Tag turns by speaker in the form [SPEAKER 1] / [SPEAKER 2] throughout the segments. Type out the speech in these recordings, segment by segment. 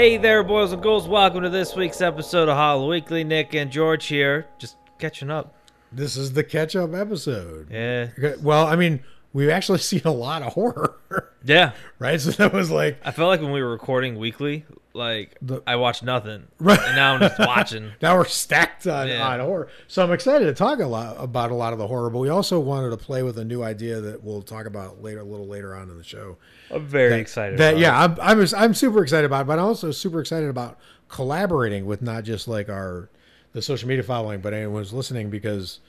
[SPEAKER 1] Hey there, boys and girls. Welcome to this week's episode of Hollow Weekly. Nick and George here, just catching up.
[SPEAKER 2] This is the catch up episode.
[SPEAKER 1] Yeah.
[SPEAKER 2] Okay, Well, I mean, we've actually seen a lot of horror,
[SPEAKER 1] Yeah.
[SPEAKER 2] right? So that was like,
[SPEAKER 1] I felt like when we were recording weekly, like,
[SPEAKER 2] The-
[SPEAKER 1] I watched nothing.
[SPEAKER 2] Right.
[SPEAKER 1] And now I'm just watching.
[SPEAKER 2] now we're stacked on,
[SPEAKER 1] Yeah.
[SPEAKER 2] on horror. So I'm excited to talk a lot about a lot of the horror, but we also wanted to play with a new idea that we'll talk about later, a little later on in the show.
[SPEAKER 1] I'm very
[SPEAKER 2] That-
[SPEAKER 1] excited.
[SPEAKER 2] That yeah. I'm, I'm I'm super excited about, it, but I'm also super excited about collaborating with not just like our the social media following, but anyone who's listening because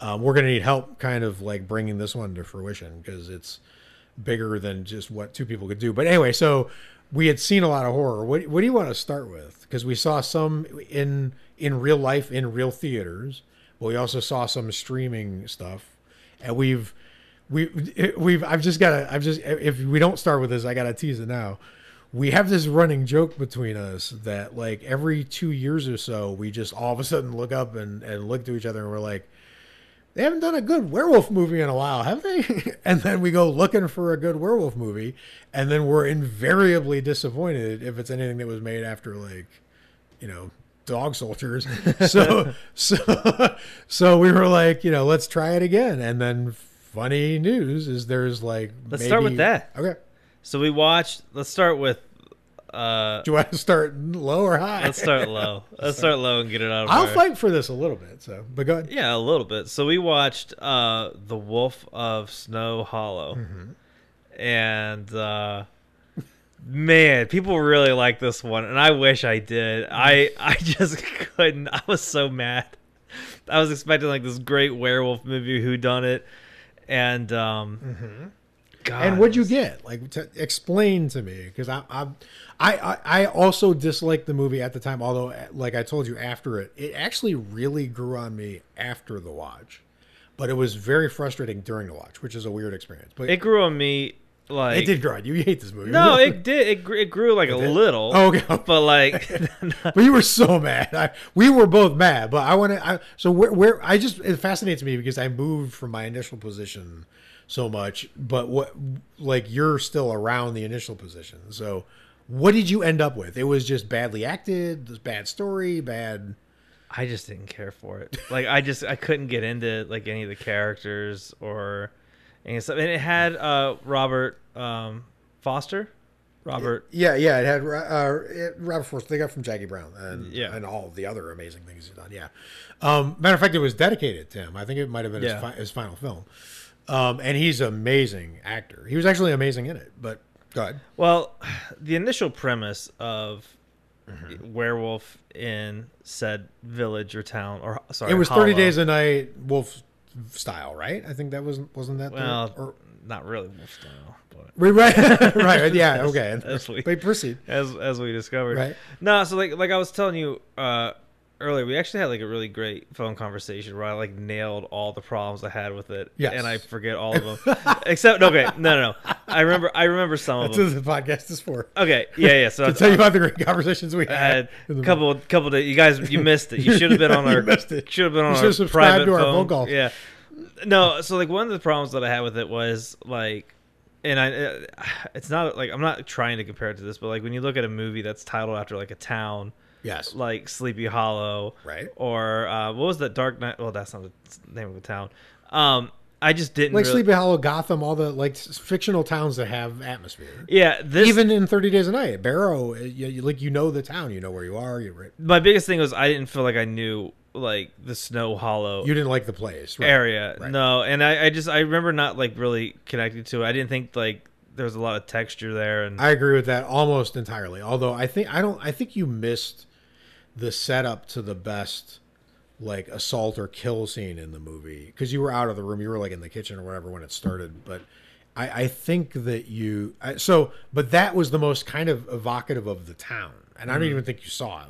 [SPEAKER 2] um, we're gonna need help, kind of like bringing this one to fruition because it's bigger than just what two people could do. But anyway, so we had seen a lot of horror. What what do you want to start with? Because we saw some in in real life in real theaters, but we also saw some streaming stuff, and we've we we've I've just got to I've just if we don't start with this, I got to tease it now. We have this running joke between us that like every two years or so, we just all of a sudden look up and and look to each other and we're like, they haven't done a good werewolf movie in a while, have they? and then we go looking for a good werewolf movie, and then we're invariably disappointed if it's anything that was made after like, you know, dog soldiers. so so so we were like, you know, let's try it again. And then funny news is there's like
[SPEAKER 1] Let's start with that.
[SPEAKER 2] Okay.
[SPEAKER 1] So we watched, let's start with, uh,
[SPEAKER 2] Do you want to start low or high?
[SPEAKER 1] let's start low. Let's start low and get it out of
[SPEAKER 2] I'll
[SPEAKER 1] our-
[SPEAKER 2] fight for this a little bit. So, but go ahead.
[SPEAKER 1] Yeah, a little bit. So we watched uh The Wolf of Snow Hollow. And uh man, people really like this one and I wish I did. I I just couldn't. I was so mad. I was expecting like this great werewolf movie who done it and um God,
[SPEAKER 2] And what'd you get? Like, to explain to me, because I, I, I, I- also disliked the movie at the time. Although, like I told you after it, it actually really grew on me after the watch. But it was very frustrating during the watch, which is a weird experience. But
[SPEAKER 1] It
[SPEAKER 2] it,
[SPEAKER 1] grew on me like it
[SPEAKER 2] did grow on you. You hate this movie.
[SPEAKER 1] No, it did. It grew, it grew like a little.
[SPEAKER 2] Oh, okay.
[SPEAKER 1] But like
[SPEAKER 2] but you were so mad. I, we were both mad. But I want to. I, so where, where I just it fascinates me because I moved from my initial position so much. But what like you're still around the initial position. So what did you end up with? It was just badly acted. This bad story. Bad.
[SPEAKER 1] I just didn't care for it. Like I just I couldn't get into like any of the characters or any stuff. And it had uh Robert um Forster. Robert
[SPEAKER 2] Yeah, yeah. It had uh, it, Robert Forster. They got from Jackie Brown and
[SPEAKER 1] Yeah.
[SPEAKER 2] and all the other amazing things he's done. Yeah. Um, matter of fact, it was dedicated to him. I think it might have been
[SPEAKER 1] Yeah.
[SPEAKER 2] his, fi- his final film. Um, and he's an amazing actor. He was actually amazing in it. But go ahead.
[SPEAKER 1] Well, the initial premise of
[SPEAKER 2] Mm-hmm.
[SPEAKER 1] werewolf in said village or town or sorry
[SPEAKER 2] it was
[SPEAKER 1] hollow.
[SPEAKER 2] thirty days a night wolf style, right? I think that wasn't wasn't that the,
[SPEAKER 1] Well,
[SPEAKER 2] or,
[SPEAKER 1] not really wolf style, but
[SPEAKER 2] right, right, right, yeah, okay.
[SPEAKER 1] As we-
[SPEAKER 2] Wait, proceed.
[SPEAKER 1] as as we discovered.
[SPEAKER 2] Right.
[SPEAKER 1] No, so like like I was telling you uh earlier, we actually had like a really great phone conversation where I like nailed all the problems I had with it.
[SPEAKER 2] Yes.
[SPEAKER 1] And I forget all of them. Except okay, no no no. I remember I remember some of
[SPEAKER 2] That's
[SPEAKER 1] them.
[SPEAKER 2] what the podcast is for.
[SPEAKER 1] Okay, yeah, yeah. So
[SPEAKER 2] To tell you about the great conversations we had.
[SPEAKER 1] had
[SPEAKER 2] in the-
[SPEAKER 1] a couple couple days. You guys, you missed it. You should have been on our.
[SPEAKER 2] missed it.
[SPEAKER 1] Should have been on
[SPEAKER 2] You
[SPEAKER 1] our private
[SPEAKER 2] to our
[SPEAKER 1] phone. Yeah. No, so like one of the problems that I had with it was like, and I, uh, it's not like I'm not trying to compare it to this, but like when you look at a movie that's titled after like a town,
[SPEAKER 2] Yes.
[SPEAKER 1] like Sleepy Hollow,
[SPEAKER 2] Right.
[SPEAKER 1] Or uh, what was that Dark Knight? Well, that's not the name of the town. Um, I just didn't
[SPEAKER 2] Like
[SPEAKER 1] really,
[SPEAKER 2] Sleepy Hollow, Gotham, all the like fictional towns that have atmosphere.
[SPEAKER 1] Yeah, this
[SPEAKER 2] Even in Thirty Days a Night, Barrow, you, you- like you know the town, you know where you are. You're right.
[SPEAKER 1] my biggest thing was I didn't feel like I knew like the Snow Hollow
[SPEAKER 2] You didn't like the place, right?
[SPEAKER 1] area.
[SPEAKER 2] right.
[SPEAKER 1] No, and I, I just I remember not like really connecting to it. I didn't think like there was a lot of texture there, and
[SPEAKER 2] I agree with that almost entirely. Although I think I don't. I think you missed the setup to the best like assault or kill scene in the movie because you were out of the room. You were like in the kitchen or whatever when it started. But I, I think that you I, so. But that was the most kind of evocative of the town, and I don't mm. even think you saw it.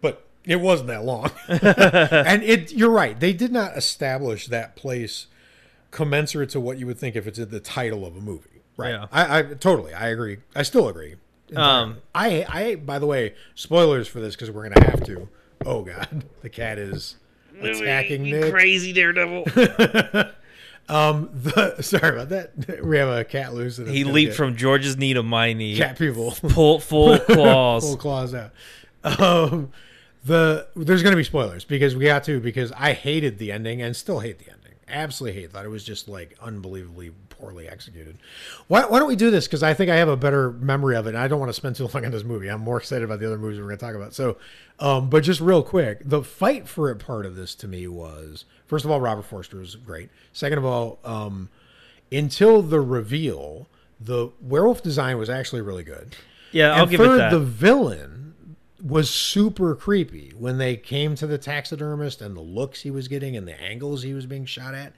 [SPEAKER 2] But it wasn't that long, and it. You're right. They did not establish that place commensurate to what you would think if it's in the title of a movie. Right.
[SPEAKER 1] Yeah.
[SPEAKER 2] I, I totally. I agree. I still agree.
[SPEAKER 1] Um,
[SPEAKER 2] I, I, by the way, spoilers for this because we're gonna have to. Oh God, the cat is attacking Nick.
[SPEAKER 1] crazy daredevil.
[SPEAKER 2] Um, the sorry about that. We have a cat loose.
[SPEAKER 1] He leaped
[SPEAKER 2] get
[SPEAKER 1] from George's knee to my knee.
[SPEAKER 2] cat people.
[SPEAKER 1] Full full claws.
[SPEAKER 2] Full claws out. Um, the there's going to be spoilers because we got to because I hated the ending and still hate the ending. Absolutely hate. Thought it was just like unbelievably poorly executed. Why, why don't we do this? Because I think I have a better memory of it. and I don't want to spend too long on this movie. I'm more excited about the other movies we're going to talk about. So, um, but just real quick, the fight for it part of this to me was first of all, Robert Forster was great. Second of all, um, until the reveal, the werewolf design was actually really good.
[SPEAKER 1] Yeah, I'll
[SPEAKER 2] and
[SPEAKER 1] give
[SPEAKER 2] third,
[SPEAKER 1] it that.
[SPEAKER 2] the villain was super creepy when they came to the taxidermist and the looks he was getting and the angles he was being shot at.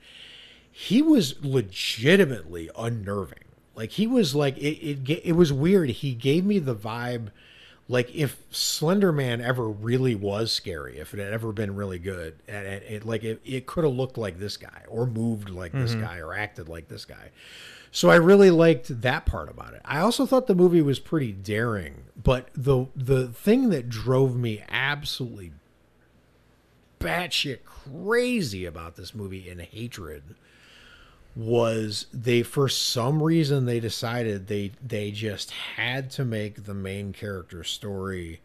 [SPEAKER 2] He was legitimately unnerving. Like he was like it. It, it was weird. He gave me the vibe, like if Slender Man ever really was scary, if it had ever been really good, and, and it like it, it could have looked like this guy or moved like this mm-hmm. guy or acted like this guy. So I really liked that part about it. I also thought the movie was pretty daring, but the the thing that drove me absolutely batshit crazy about this movie and hatred was they for some reason they decided they they just had to make the main character story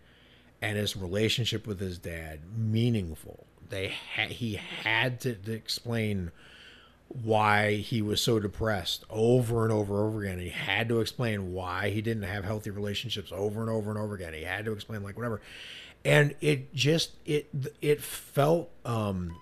[SPEAKER 2] and his relationship with his dad meaningful. They ha- he had to, to explain why he was so depressed over and over and over again. He had to explain why he didn't have healthy relationships over and over and over again. He had to explain like whatever. And it just it it felt um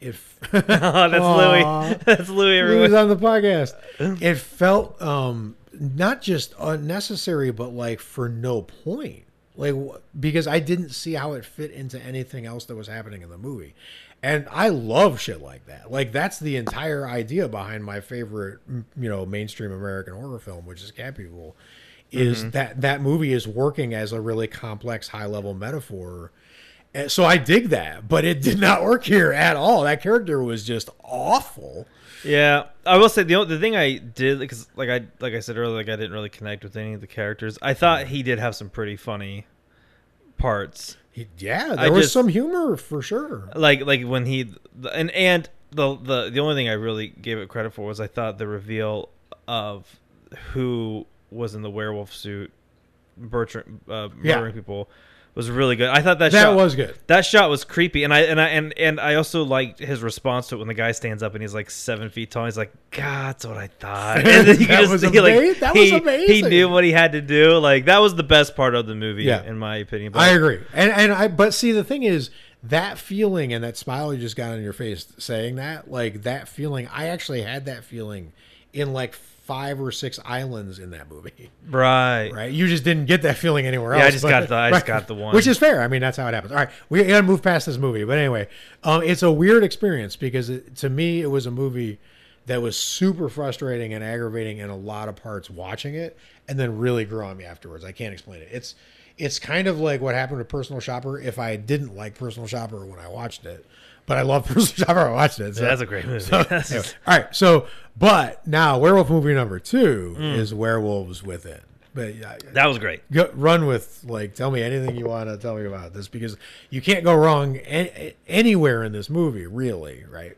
[SPEAKER 2] if
[SPEAKER 1] oh, that's. Louis. That's Louis. Everyone.
[SPEAKER 2] was on the podcast. It felt um not just unnecessary, but like for no point. Like because I didn't see how it fit into anything else that was happening in the movie. And I love shit like that. Like that's the entire idea behind my favorite, you know, mainstream American horror film, which is Cat People, is that that movie is working as a really complex, high level metaphor. And so I dig that, but it did not work here at all. That character was just awful.
[SPEAKER 1] Yeah, I will say the the thing I did because like I like I said earlier, like I didn't really connect with any of the characters. I thought he did have some pretty funny parts.
[SPEAKER 2] He- Yeah, there
[SPEAKER 1] I
[SPEAKER 2] was
[SPEAKER 1] just-
[SPEAKER 2] some humor for sure.
[SPEAKER 1] like like when he and and the the the only thing I really gave it credit for was I thought the reveal of who was in the werewolf suit, Bertrand uh,
[SPEAKER 2] Yeah.
[SPEAKER 1] murdering people, was really good. I thought that
[SPEAKER 2] That
[SPEAKER 1] shot
[SPEAKER 2] was good.
[SPEAKER 1] that shot was creepy, and I and I and and I also liked his response to it when the guy stands up and he's like seven feet tall. He's like, "God, that's what I thought." And
[SPEAKER 2] That
[SPEAKER 1] just
[SPEAKER 2] was
[SPEAKER 1] he, like,
[SPEAKER 2] that was
[SPEAKER 1] he, He knew what he had to do. Like that was the best part of the movie,
[SPEAKER 2] Yeah.
[SPEAKER 1] in my opinion.
[SPEAKER 2] I agree, and and I but see the thing is that feeling and that smile you just got on your face saying that like that feeling. I actually had that feeling in like five or six islands in that movie.
[SPEAKER 1] right,
[SPEAKER 2] Right, you just didn't get that feeling anywhere else.
[SPEAKER 1] Yeah, I just
[SPEAKER 2] but-
[SPEAKER 1] got the- I just
[SPEAKER 2] right.
[SPEAKER 1] got the one.
[SPEAKER 2] which is fair. I mean, that's how it happens. All right, we gotta move past this movie, but anyway, um, it's a weird experience because it, to me it was a movie that was super frustrating and aggravating in a lot of parts watching it, and then really grew on me afterwards. I can't explain it. It's it's kind of like what happened to Personal Shopper. If I didn't like Personal Shopper when I watched it, but I love Shopper. when I watched it. So,
[SPEAKER 1] that's a great movie.
[SPEAKER 2] so, anyway, all right. So, but now werewolf movie number two
[SPEAKER 1] Mm.
[SPEAKER 2] is Werewolves Within. But yeah,
[SPEAKER 1] that was great.
[SPEAKER 2] go, run with like tell me anything you want to tell me about this because you can't go wrong a- anywhere in this movie, really. Right?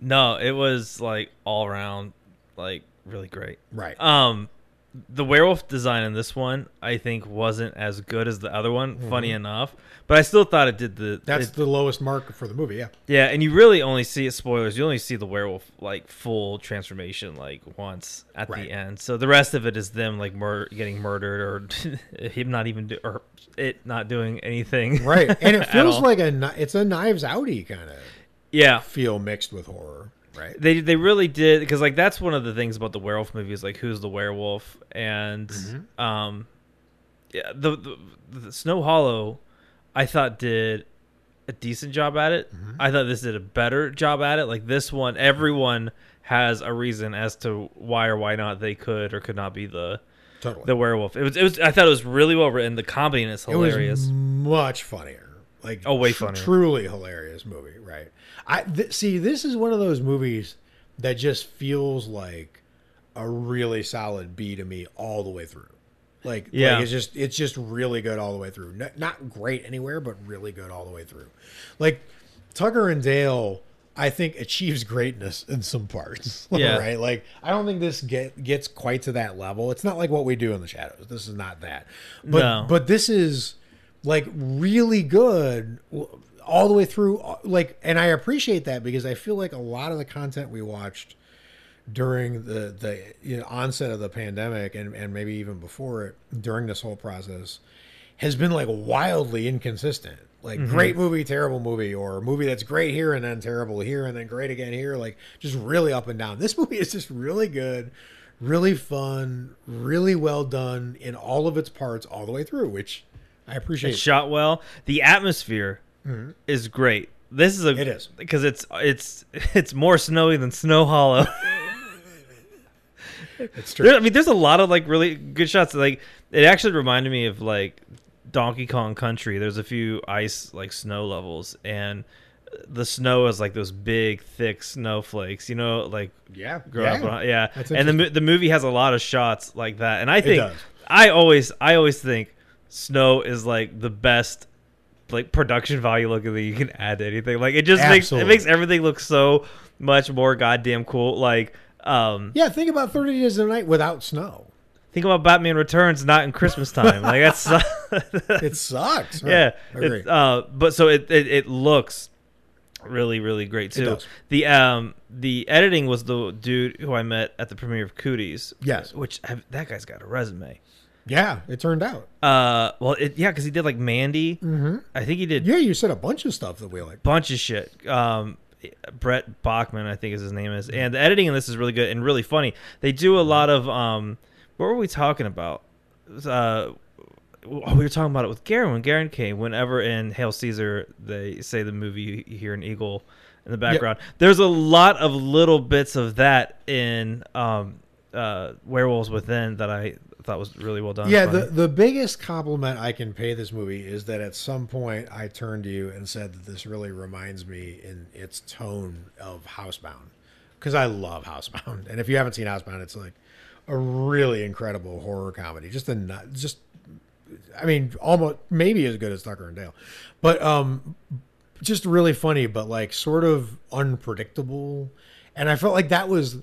[SPEAKER 1] No, it was like all around, like really great.
[SPEAKER 2] Right.
[SPEAKER 1] Um, the werewolf design in this one, I think, wasn't as good as the other one. Funny enough, but I still thought it did the.
[SPEAKER 2] Mm-hmm. That's
[SPEAKER 1] it-
[SPEAKER 2] the lowest mark for the movie. Yeah.
[SPEAKER 1] yeah, and you really only see it. Spoilers. You only see the werewolf like full transformation like once at
[SPEAKER 2] Right.
[SPEAKER 1] the end. So the rest of it is them like mur- getting murdered or him not even do or it not doing anything.
[SPEAKER 2] Right. And it feels like a it's a Knives Outy kind of
[SPEAKER 1] yeah.
[SPEAKER 2] feel mixed with horror. Right.
[SPEAKER 1] They they really did because like that's one of the things about the werewolf movies like who's the werewolf and
[SPEAKER 2] Mm-hmm.
[SPEAKER 1] um yeah the, the the Snow Hollow I thought did a decent job at it.
[SPEAKER 2] Mm-hmm.
[SPEAKER 1] I thought this did a better job at it. Like this one, everyone has a reason as to why or why not they could or could not be the
[SPEAKER 2] Totally.
[SPEAKER 1] the werewolf. It was it was I thought it was really well written. The comedy in it's
[SPEAKER 2] It was
[SPEAKER 1] hilarious.
[SPEAKER 2] much funnier. Like
[SPEAKER 1] Oh, way funnier.
[SPEAKER 2] Truly hilarious movie, right? I th- see. This is one of those movies that just feels like a really solid B to me all the way through. Like,
[SPEAKER 1] Yeah.
[SPEAKER 2] like it's just it's just really good all the way through. Not, not great anywhere, but really good all the way through. Like Tucker and Dale, I think achieves greatness in some parts.
[SPEAKER 1] Yeah.
[SPEAKER 2] right. Like I don't think this get gets quite to that level. It's not like what we do in the shadows. This is not that. But
[SPEAKER 1] No.
[SPEAKER 2] but this is like really good all the way through. Like, and I appreciate that because I feel like a lot of the content we watched during the the you know, onset of the pandemic and and maybe even before it during this whole process has been like wildly inconsistent. Like mm-hmm. great movie, terrible movie, or movie that's great here and then terrible here and then great again here. Like just really up and down. This movie is just really good, really fun, really well done in all of its parts all the way through, which I appreciate.
[SPEAKER 1] It's shot well. The atmosphere mm-hmm. is great. This is a
[SPEAKER 2] It is.
[SPEAKER 1] because it's it's it's more snowy than Snow Hollow.
[SPEAKER 2] It's
[SPEAKER 1] There-
[SPEAKER 2] true.
[SPEAKER 1] I mean, there's a lot of like really good shots. Like it actually reminded me of like Donkey Kong Country. There's a few ice like snow levels, and the snow is like those big, thick snowflakes. You know, like
[SPEAKER 2] Yeah, yeah.
[SPEAKER 1] up. on- Yeah, and the the movie has a lot of shots like that. And I think
[SPEAKER 2] does.
[SPEAKER 1] I always I always think snow is like the best like production value looking that you can add to anything. Like it just makes it makes everything look so much more goddamn cool. Like um
[SPEAKER 2] Yeah, think about Thirty Days of the Night without snow.
[SPEAKER 1] think about Batman Returns not in Christmas time. like that's
[SPEAKER 2] It sucks. Right.
[SPEAKER 1] yeah.
[SPEAKER 2] I agree.
[SPEAKER 1] It's, uh, but so it, it it looks really really great too. The um the editing was the dude who I met at the premiere of Cooties.
[SPEAKER 2] Yes.
[SPEAKER 1] which have, that guy's got a resume.
[SPEAKER 2] Yeah, it turned out.
[SPEAKER 1] Uh, well, it, yeah, because he did like Mandy. Mm-hmm. I think he did
[SPEAKER 2] Yeah, you said a bunch of stuff that we like.
[SPEAKER 1] bunch of shit. Um, Brett Bachman, I think is his name is, and the editing in this is really good and really funny. They do a lot of um, what were we talking about? Uh, we were talking about it with Garen when Garen came. Whenever in Hail Caesar they say the movie, you hear an eagle in the background. There's a lot of little bits of that in um, uh, Werewolves Within that I thought was really well done.
[SPEAKER 2] Yeah, the, the biggest compliment I can pay this movie is that at some point I turned to you and said that this really reminds me in its tone of Housebound. Because I love Housebound. And if you haven't seen Housebound, it's like a really incredible horror comedy. Just a just, I mean, almost maybe as good as Tucker and Dale. But um, just really funny, but like sort of unpredictable. And I felt like that was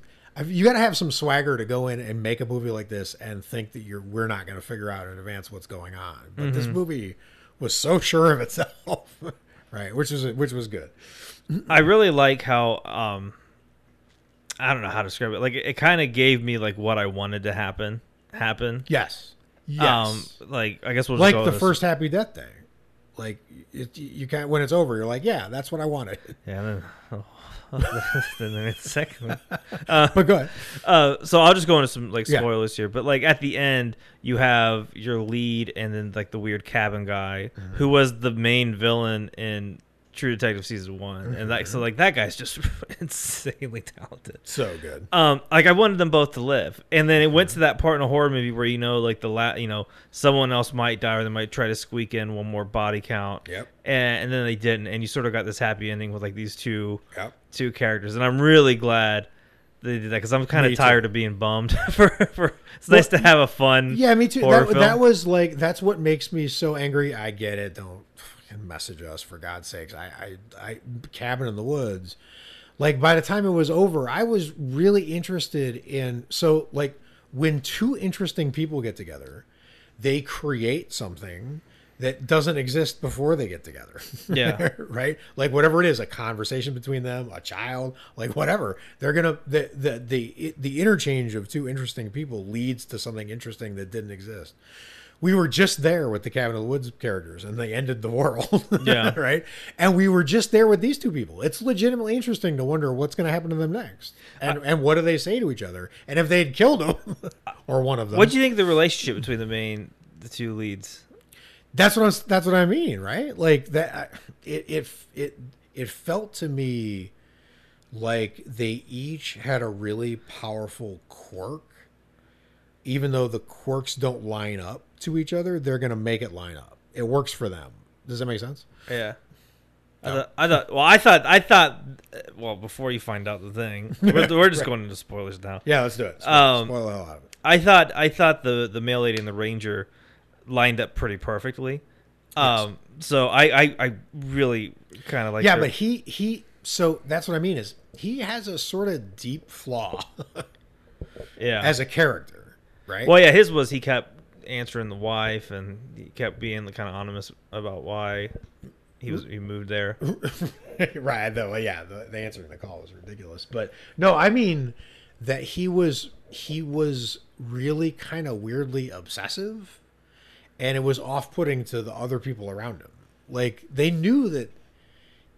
[SPEAKER 2] you got to have some swagger to go in and make a movie like this and think that you're we're not going to figure out in advance what's going on. But this movie was so sure of itself, right? Which was which was good.
[SPEAKER 1] I really like how um I don't know how to describe it. Like it, kind of gave me like what I wanted to happen happen.
[SPEAKER 2] Yes, yes.
[SPEAKER 1] Um like I guess we'll just
[SPEAKER 2] like the first Happy Death Day, like it, you kind when it's over, you're like, yeah, that's what I wanted.
[SPEAKER 1] Yeah, oh, the second one.
[SPEAKER 2] but go ahead.
[SPEAKER 1] Uh, so I'll just go into some like
[SPEAKER 2] Yeah.
[SPEAKER 1] spoilers here, but like at the end, you have your lead and then like the weird cabin guy
[SPEAKER 2] Mm-hmm.
[SPEAKER 1] who was the main villain in True Detective season one, and like
[SPEAKER 2] Mm-hmm.
[SPEAKER 1] so like that guy's just insanely talented.
[SPEAKER 2] So good.
[SPEAKER 1] um like I wanted them both to live. And then it went to that part in a horror movie where you know like the la- you know someone else might die or they might try to squeak in one more body count.
[SPEAKER 2] Yep.
[SPEAKER 1] And, and then they didn't and you sort of got this happy ending with like these two
[SPEAKER 2] Yep.
[SPEAKER 1] two characters and I'm really glad they did that cuz I'm kind of
[SPEAKER 2] too.
[SPEAKER 1] tired of being bummed for, for it's nice to have a fun
[SPEAKER 2] Yeah, me too. That, that was like that's what makes me so angry. I get it. Don't fucking message us for God's sakes. I, I, I, cabin in the woods. Like by the time it was over, I was really interested in. So like when two interesting people get together, they create something that doesn't exist before they get together.
[SPEAKER 1] Yeah.
[SPEAKER 2] right? Like whatever it is, a conversation between them, a child, like whatever. They're gonna the the the the interchange of two interesting people leads to something interesting that didn't exist. We were just there with the Cabin of the Woods characters, and they ended the world.
[SPEAKER 1] Yeah.
[SPEAKER 2] right. And we were just there with these two people. It's legitimately interesting to wonder what's going to happen to them next, and and what do they say to each other, and if they'd killed them, or one of them.
[SPEAKER 1] What do you think the relationship between the main the two leads?
[SPEAKER 2] That's what I'm, that's what I mean, right? Like that. It it it it felt to me like they each had a really powerful quirk. Even though the quirks don't line up to each other, they're going to make it line up. It works for them. Does that make sense?
[SPEAKER 1] Yeah. I thought, I thought. Well, I thought. I thought. uh, Well, before you find out the thing, we're, we're just going into spoilers now.
[SPEAKER 2] Yeah, let's do it. Spoil,
[SPEAKER 1] Um,
[SPEAKER 2] spoil the hell out of it.
[SPEAKER 1] I thought. I thought the the mail lady and the ranger lined up pretty perfectly. Um. So I I, I really kind of like.
[SPEAKER 2] yeah,
[SPEAKER 1] their-
[SPEAKER 2] but he he so that's what I mean is he has a sort of deep flaw
[SPEAKER 1] Yeah.
[SPEAKER 2] as a character, right?
[SPEAKER 1] well, yeah, his was he kept answering the wife, and he kept being the kind of anonymous about why he was he moved there.
[SPEAKER 2] right though yeah the, the answering the call was ridiculous but no i mean that he was he was really kind of weirdly obsessive and it was off-putting to the other people around him like they knew that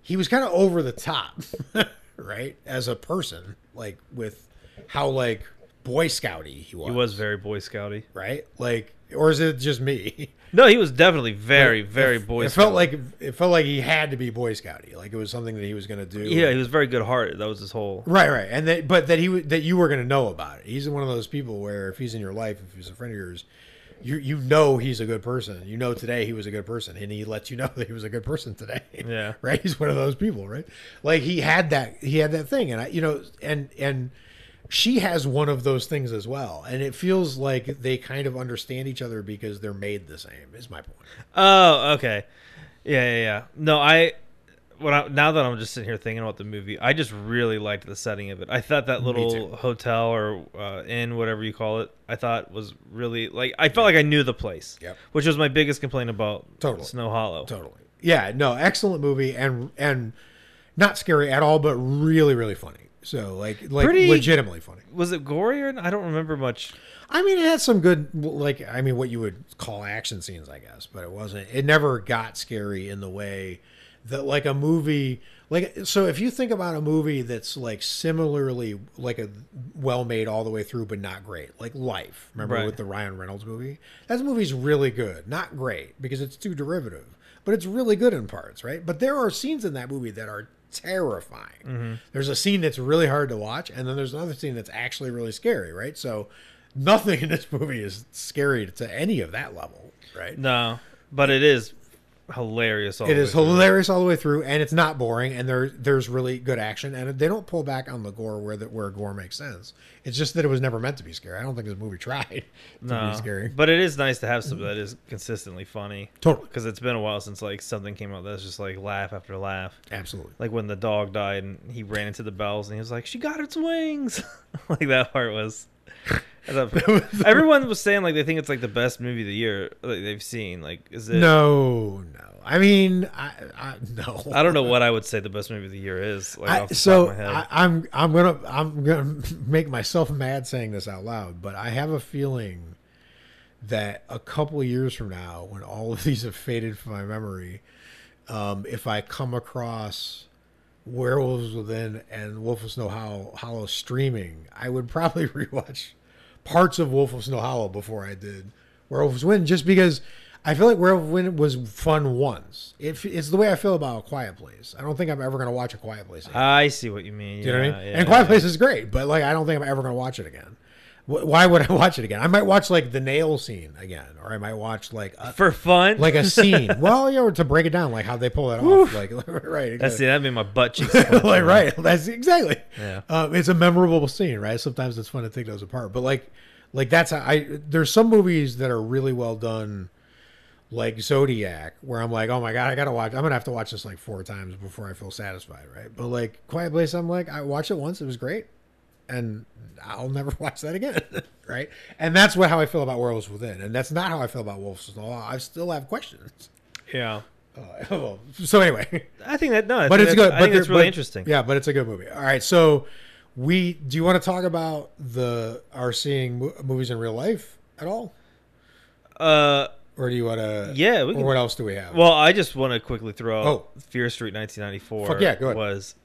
[SPEAKER 2] he was kind of over the top right as a person like with how like boy scouty he was
[SPEAKER 1] He was very Boy Scouty.
[SPEAKER 2] right like or is it just me
[SPEAKER 1] No, he was definitely very, very
[SPEAKER 2] it,
[SPEAKER 1] Boy
[SPEAKER 2] it
[SPEAKER 1] Scout.
[SPEAKER 2] felt like it felt like he had to be boy scouty like it was something that he was going to do
[SPEAKER 1] yeah, he was very good hearted. That was his whole.
[SPEAKER 2] Right, right, and that, but that he that you were going to know about it. He's one of those people where if he's in your life, if he's a friend of yours, you you know he's a good person. You know today he was a good person, and he lets you know that he was a good person today.
[SPEAKER 1] Yeah.
[SPEAKER 2] right. He's one of those people, right? Like he had that he had that thing, and I, you know, and and she has one of those things as well, and it feels like they kind of understand each other because they're made the same. Is my point.
[SPEAKER 1] Oh, okay. Yeah, yeah, yeah. No, I. When I, now that I'm just sitting here thinking about the movie, I just really liked the setting of it. I thought that little hotel or uh, inn, whatever you call it, I thought was really like I felt like I knew the place.
[SPEAKER 2] Yep.
[SPEAKER 1] Which was my biggest complaint about
[SPEAKER 2] Totally.
[SPEAKER 1] Snow Hollow.
[SPEAKER 2] Totally. Yeah. No. Excellent movie, and and not scary at all, but really really funny. So like like
[SPEAKER 1] Pretty-
[SPEAKER 2] legitimately funny.
[SPEAKER 1] Was it gory or I don't remember much.
[SPEAKER 2] I mean, it had some good, like, I mean, what you would call action scenes, I guess, but it wasn't, it never got scary in the way that, like, a movie, like, so if you think about a movie that's, like, similarly, like, a well made all the way through, but not great, like Life, remember
[SPEAKER 1] Right.
[SPEAKER 2] with the Ryan Reynolds movie? That movie's really good. Not great because it's too derivative, but it's really good in parts, right? But there are scenes in that movie that are terrifying. Mm-hmm. There's a scene that's really hard to watch, and then there's another scene that's actually really scary, right? So nothing in this movie is scary to any of that level, right?
[SPEAKER 1] No, but it is hilarious. All
[SPEAKER 2] It
[SPEAKER 1] the
[SPEAKER 2] is
[SPEAKER 1] way through.
[SPEAKER 2] hilarious all the way through, and it's not boring, and there there's really good action, and they don't pull back on the gore where the, where gore makes sense. It's just that it was never meant to be scary. I don't think this movie tried to
[SPEAKER 1] No,
[SPEAKER 2] be scary.
[SPEAKER 1] but it is nice to have something that is consistently funny.
[SPEAKER 2] Totally,
[SPEAKER 1] Because it's been a while since like something came out that's just like laugh after laugh.
[SPEAKER 2] absolutely.
[SPEAKER 1] Like when the dog died and he ran into the bells and he was like, "She got its wings." like that part was. Thought- everyone was saying like they think it's like the best movie of the year like, they've seen. Like, is it?
[SPEAKER 2] No, no. I mean, I, I no.
[SPEAKER 1] I don't know what I would say the best movie of the year is. Like,
[SPEAKER 2] I, so
[SPEAKER 1] top of my head.
[SPEAKER 2] I, I'm I'm gonna I'm gonna make myself mad saying this out loud, but I have a feeling that a couple years from now, when all of these have faded from my memory, um, if I come across Werewolves Within and Wolf of Snow Hollow, Hollow streaming, I would probably rewatch parts of Wolf of Snow Hollow before I did Werewolves Win, just because I feel like Werewolves Win was fun once. It, it's the way I feel about A Quiet Place. I don't think I'm ever going to watch A Quiet Place again.
[SPEAKER 1] I see what you mean.
[SPEAKER 2] Do you know what I mean?
[SPEAKER 1] yeah,
[SPEAKER 2] and Quiet
[SPEAKER 1] yeah.
[SPEAKER 2] Place is great, but like I don't think I'm ever going to watch it again. Wh- Why would I watch it again? I might watch like the nail scene again, or I might watch like a,
[SPEAKER 1] for fun.
[SPEAKER 2] like a scene. well, you know, to break it down, like how they pull it off. Like right,
[SPEAKER 1] that's
[SPEAKER 2] exactly.
[SPEAKER 1] that made my butt cheeks.
[SPEAKER 2] like
[SPEAKER 1] clench,
[SPEAKER 2] right. That's exactly.
[SPEAKER 1] Yeah.
[SPEAKER 2] Um, it's a memorable scene, right? Sometimes it's fun to take those apart, but like, like that's how I. There's some movies that are really well done, like Zodiac, where I'm like, oh my god, I gotta watch. I'm gonna have to watch this like four times before I feel satisfied, right? But like Quiet Place, I'm like, I watched it once, it was great, and I'll never watch that again, right? And that's what how I feel about Werewolves Within, and that's not how I feel about Wolves. I still have questions.
[SPEAKER 1] Yeah.
[SPEAKER 2] Uh, well, so anyway,
[SPEAKER 1] I think that no, I
[SPEAKER 2] but it's good.
[SPEAKER 1] I
[SPEAKER 2] but
[SPEAKER 1] think it's really
[SPEAKER 2] but-
[SPEAKER 1] interesting.
[SPEAKER 2] Yeah, but it's a good movie. All right, so we do you want to talk about the are seeing mo- movies in real life at all,
[SPEAKER 1] Uh,
[SPEAKER 2] or do you want to?
[SPEAKER 1] Yeah, we
[SPEAKER 2] Or
[SPEAKER 1] can-
[SPEAKER 2] what else do we have?
[SPEAKER 1] well, I just want to quickly throw out
[SPEAKER 2] Oh.
[SPEAKER 1] Fear Street 1994.
[SPEAKER 2] Fuck yeah, go ahead.
[SPEAKER 1] Was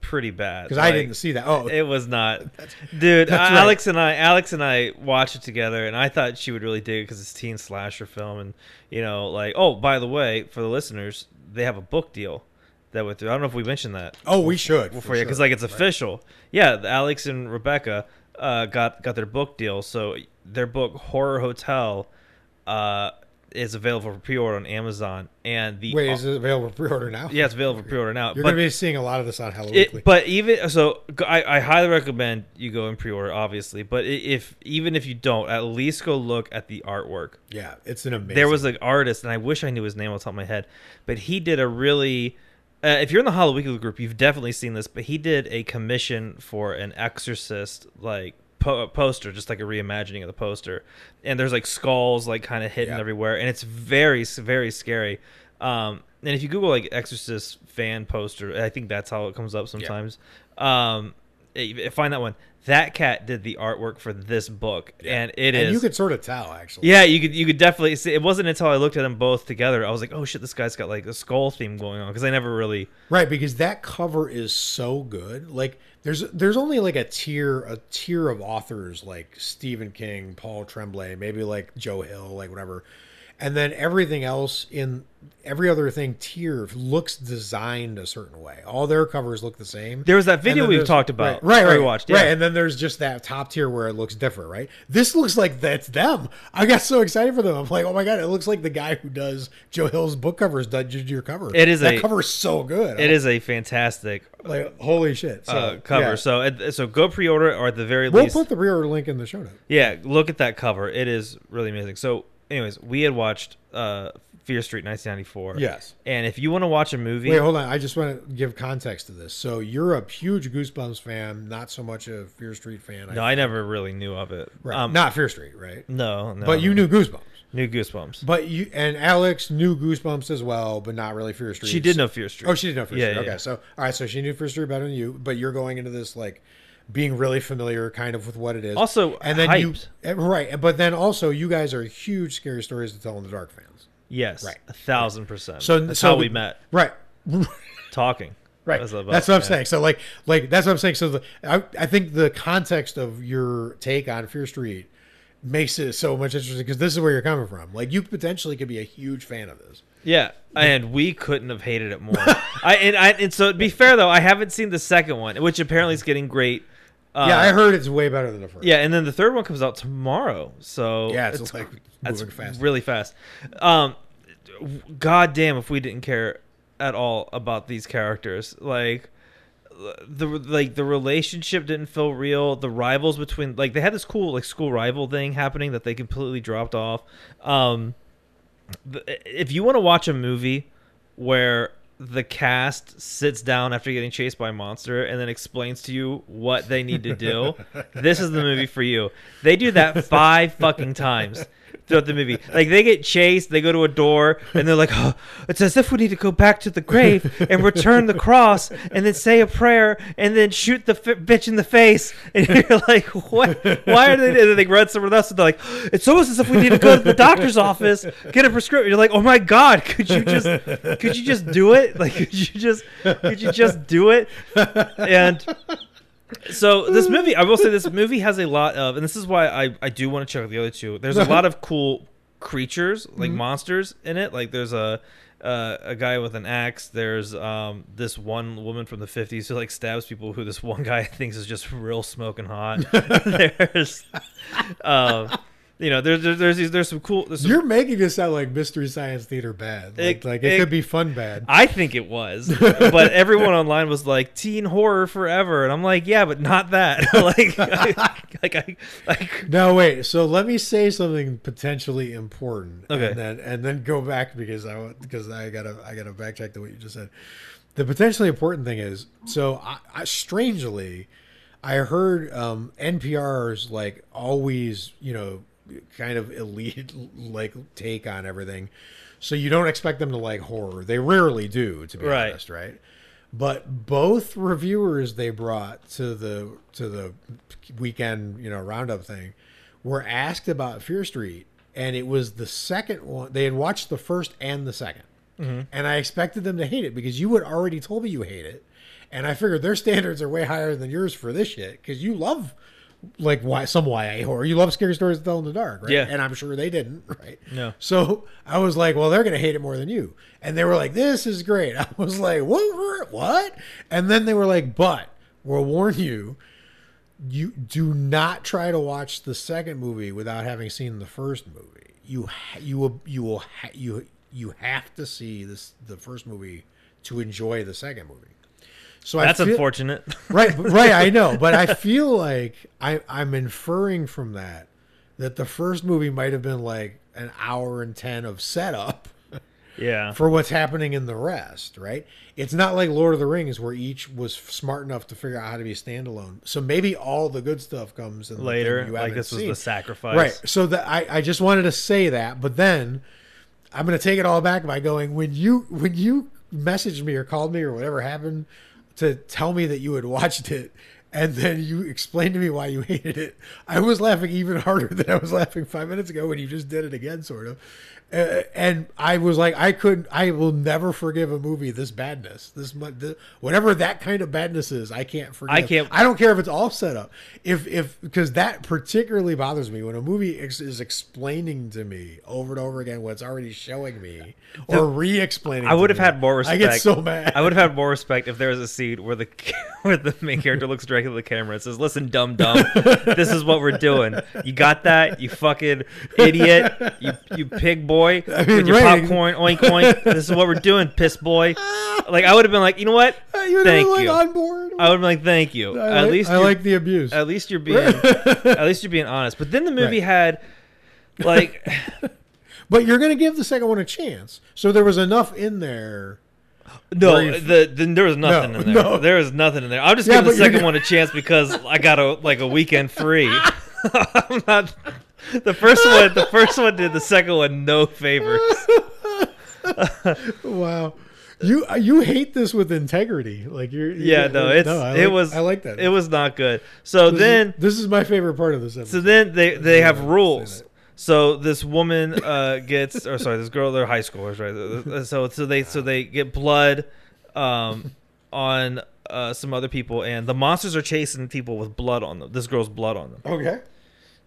[SPEAKER 1] pretty bad
[SPEAKER 2] because I didn't see that. Oh,
[SPEAKER 1] It was not, dude.
[SPEAKER 2] that's
[SPEAKER 1] uh,
[SPEAKER 2] right.
[SPEAKER 1] Alex and I, Alex and I watched it together, and I thought she would really dig it because it's a teen slasher film, and you know, like, oh, by the way, for the listeners, they have a book deal that went through. I don't know if we mentioned that
[SPEAKER 2] oh, we should
[SPEAKER 1] for you, because like it's official. Yeah, Alex and Rebecca uh, got got their book deal, so their book Horror Hotel uh, is available for pre-order on Amazon, and the
[SPEAKER 2] Wait, is it available for pre-order now?
[SPEAKER 1] yeah, it's available for pre-order now.
[SPEAKER 2] you're
[SPEAKER 1] but
[SPEAKER 2] going to be seeing a lot of this on
[SPEAKER 1] Hollow
[SPEAKER 2] Weekly.
[SPEAKER 1] but even so, I, I highly recommend you go and pre-order, obviously. But if even if you don't, at least go look at the artwork.
[SPEAKER 2] yeah, it's an amazing.
[SPEAKER 1] There was an artist, and I wish I knew his name off the top of my head, but he did a really Uh, if you're in the Hollow Weekly group, you've definitely seen this. But he did a commission for an Exorcist like po- poster, just like a reimagining of the poster. And there's like skulls like kind of hidden
[SPEAKER 2] Yeah.
[SPEAKER 1] everywhere, and it's very very scary. Um, and if you Google like Exorcist fan poster, I think that's how it comes up sometimes. Um, find that one. That cat did the artwork for this book, and it is.
[SPEAKER 2] and you could sort of tell actually.
[SPEAKER 1] Yeah, you could you could definitely see. It wasn't until I looked at them both together I was like, oh shit, this guy's got like a skull theme going on because I never really.
[SPEAKER 2] Right, because that cover is so good. Like there's there's only like a tier a tier of authors like Stephen King, Paul Tremblay, maybe like Joe Hill, like whatever. And then everything else in every other thing tier looks designed a certain way. All their covers look the same.
[SPEAKER 1] There was that video we've talked about,
[SPEAKER 2] right? Right, right,
[SPEAKER 1] watched,
[SPEAKER 2] right. And then there's just that top tier where it looks different, right? This looks like that's them. I got so excited for them. I'm like, oh my god, it looks like the guy who does Joe Hill's book covers did your cover.
[SPEAKER 1] It is
[SPEAKER 2] that
[SPEAKER 1] a-
[SPEAKER 2] cover is so good.
[SPEAKER 1] It is a fantastic
[SPEAKER 2] like holy shit. So,
[SPEAKER 1] uh, cover.
[SPEAKER 2] yeah.
[SPEAKER 1] So uh, so go pre-order or at the very least.
[SPEAKER 2] we'll put the pre-order link in the show notes.
[SPEAKER 1] yeah, look at that cover. It is really amazing. So, anyways, we had watched uh, Fear Street 1994.
[SPEAKER 2] Yes.
[SPEAKER 1] and if you want to watch a movie,
[SPEAKER 2] Wait, hold on. I just want to give context to this. So you're a huge Goosebumps fan, not so much a Fear Street fan.
[SPEAKER 1] no, I never really knew of it.
[SPEAKER 2] right.
[SPEAKER 1] Um,
[SPEAKER 2] not Fear Street, right?
[SPEAKER 1] no, no,
[SPEAKER 2] But you knew Goosebumps.
[SPEAKER 1] knew Goosebumps.
[SPEAKER 2] But you and Alex knew Goosebumps as well, but not really Fear Street.
[SPEAKER 1] She did know Fear Street.
[SPEAKER 2] Oh, she did know Fear
[SPEAKER 1] Yeah,
[SPEAKER 2] Street.
[SPEAKER 1] yeah,
[SPEAKER 2] okay,
[SPEAKER 1] yeah.
[SPEAKER 2] so all right, so she knew Fear Street better than you, but you're going into this like being really familiar, kind of with what it is.
[SPEAKER 1] Also,
[SPEAKER 2] and then
[SPEAKER 1] hyped.
[SPEAKER 2] you eh, right, but then also you guys are huge scary stories to tell in the dark fans.
[SPEAKER 1] Yes,
[SPEAKER 2] Right.
[SPEAKER 1] a thousand percent.
[SPEAKER 2] So
[SPEAKER 1] that's
[SPEAKER 2] so
[SPEAKER 1] how we met
[SPEAKER 2] Right.
[SPEAKER 1] talking.
[SPEAKER 2] Right.
[SPEAKER 1] That's about-
[SPEAKER 2] That's what I'm
[SPEAKER 1] yeah.
[SPEAKER 2] saying. So like like that's what I'm saying. So the I, I think the context of your take on Fear Street makes it so much interesting because this is where you're coming from. Like you potentially could be a huge fan of this.
[SPEAKER 1] Yeah, and we couldn't have hated it more. I and I and so to be fair though, I haven't seen the second one, which apparently is getting great. Uh,
[SPEAKER 2] yeah, I heard it's way better than the first.
[SPEAKER 1] Yeah, and then the third one comes out tomorrow. So
[SPEAKER 2] Yeah, it's, like
[SPEAKER 1] that's
[SPEAKER 2] fast.
[SPEAKER 1] really fast. Um, God damn, if we didn't care at all about these characters, like the like the relationship didn't feel real. The rivals between like they had this cool like school rival thing happening that they completely dropped off. Um, if you want to watch a movie where the cast sits down after getting chased by a monster and then explains to you what they need to do, this is the movie for you. They do that five fucking times throughout the movie. Like they get chased, they go to a door, and they're like, oh, "It's as if we need to go back to the grave and return the cross, and then say a prayer, and then shoot the f- bitch in the face." And you're like, "What? Why are they?" And then they run somewhere else, and they're like, "It's almost as if we need to go to the doctor's office, get a prescription." You're like, "Oh my god, could you just, could you just do it? Like, could you just, could you just do it?" And so this movie, I will say, this movie has a lot of, and this is why I I do want to check out the other two. There's a lot of cool creatures, like monsters, in it. Like there's a uh, a guy with an axe. There's um this one woman from the 50s who like stabs people. Who this one guy thinks is just real smoking hot. there's, um, you know, there's there's there's, these- there's some cool. There's some,
[SPEAKER 2] You're making this sound like Mystery Science Theater bad. Like,
[SPEAKER 1] It-
[SPEAKER 2] like it,
[SPEAKER 1] it-
[SPEAKER 2] could be fun bad.
[SPEAKER 1] I think it was, but everyone online was like teen horror forever, and I'm like, yeah, but not that. like, I, like I, like
[SPEAKER 2] No, wait. So let me say something potentially important,
[SPEAKER 1] Okay.
[SPEAKER 2] and then and then go back because I because I gotta I gotta backtrack to what you just said. The potentially important thing is so I, I strangely, I heard um, NPR's like always you know kind of elite like take on everything, so you don't expect them to like horror. They rarely do, to be
[SPEAKER 1] Right.
[SPEAKER 2] honest, right? But both reviewers they brought to the to the weekend, you know, roundup thing, were asked about Fear Street, and it was the second one. They had watched the first and the 2nd mm-hmm. and I expected them to hate it because you had already told me you hate it, and I figured their standards are way higher than yours for this shit because you love like why some YA horror. You love scary stories to tell in the dark, right?
[SPEAKER 1] Yeah.
[SPEAKER 2] And I'm sure they didn't, right?
[SPEAKER 1] No.
[SPEAKER 2] So I was like, well, they're gonna hate it more than you. And they were like, this is great. I was like, what? What? And then they were like, but we'll warn you, you do not try to watch the second movie without having seen the first movie. You ha- you will you will ha- you you have to see this the first movie to enjoy the second movie. So
[SPEAKER 1] that's
[SPEAKER 2] feel,
[SPEAKER 1] unfortunate.
[SPEAKER 2] right right i know but i feel like I, i'm inferring from that that the first movie might have been like an hour and 10 of setup
[SPEAKER 1] Yeah.
[SPEAKER 2] for what's happening in the rest, right? It's not like Lord of the Rings where each was smart enough to figure out how to be standalone. So maybe all the good stuff comes in the
[SPEAKER 1] Later, like this was
[SPEAKER 2] seen.
[SPEAKER 1] the sacrifice.
[SPEAKER 2] Right. So that I, I just wanted to say that, but then I'm gonna take it all back by going when you when you messaged me or called me or whatever happened to tell me that you had watched it and then you explained to me why you hated it. I was laughing even harder than I was laughing five minutes ago when you just did it again, sort of. Uh, and I was like, I couldn't, I will never forgive a movie this badness. This, the, whatever that kind of badness is, I can't forgive.
[SPEAKER 1] I can't-
[SPEAKER 2] I don't care if it's all set up. If if because that particularly bothers me when a movie ex- is explaining to me over and over again what's already showing me or re-explaining.
[SPEAKER 1] I would have
[SPEAKER 2] me.
[SPEAKER 1] had more respect.
[SPEAKER 2] I get so mad.
[SPEAKER 1] I would have had more respect if there was a scene where the where the main character looks directly at the camera and says, "Listen, dumb dumb, this is what we're doing. You got that? You fucking idiot. You you pig boy
[SPEAKER 2] I mean,
[SPEAKER 1] with your popcorn. Oink oink. This is what we're doing, piss boy." Like I would have been like, you know what?
[SPEAKER 2] Uh, you would
[SPEAKER 1] Thank
[SPEAKER 2] been like
[SPEAKER 1] you.
[SPEAKER 2] on board.
[SPEAKER 1] I would have been like, thank you.
[SPEAKER 2] I
[SPEAKER 1] at
[SPEAKER 2] like,
[SPEAKER 1] least
[SPEAKER 2] I like the abuse.
[SPEAKER 1] at least you're being at least you're being honest. But then the movie
[SPEAKER 2] Right.
[SPEAKER 1] had like
[SPEAKER 2] But you're going to give the second one a chance. So there was enough in there.
[SPEAKER 1] No,
[SPEAKER 2] you-
[SPEAKER 1] the, the there was nothing
[SPEAKER 2] No,
[SPEAKER 1] in there.
[SPEAKER 2] no.
[SPEAKER 1] There was nothing in there. I'm just
[SPEAKER 2] Yeah,
[SPEAKER 1] giving the second
[SPEAKER 2] gonna-
[SPEAKER 1] one a chance because I got a like a weekend free. I'm not the first one. The first one did the second one no favors.
[SPEAKER 2] Wow. You you hate this with integrity. Like you're
[SPEAKER 1] Yeah,
[SPEAKER 2] you-
[SPEAKER 1] no, it's
[SPEAKER 2] I
[SPEAKER 1] it was
[SPEAKER 2] I like that.
[SPEAKER 1] It was not good. So
[SPEAKER 2] This
[SPEAKER 1] then
[SPEAKER 2] is, this is my favorite part of this episode.
[SPEAKER 1] so then they they have rules. So this woman uh, gets, or sorry, this girl, they're high schoolers, right? So so they so they get blood um, on uh, some other people, and the monsters are chasing people with blood on them. This girl's blood on them,
[SPEAKER 2] okay.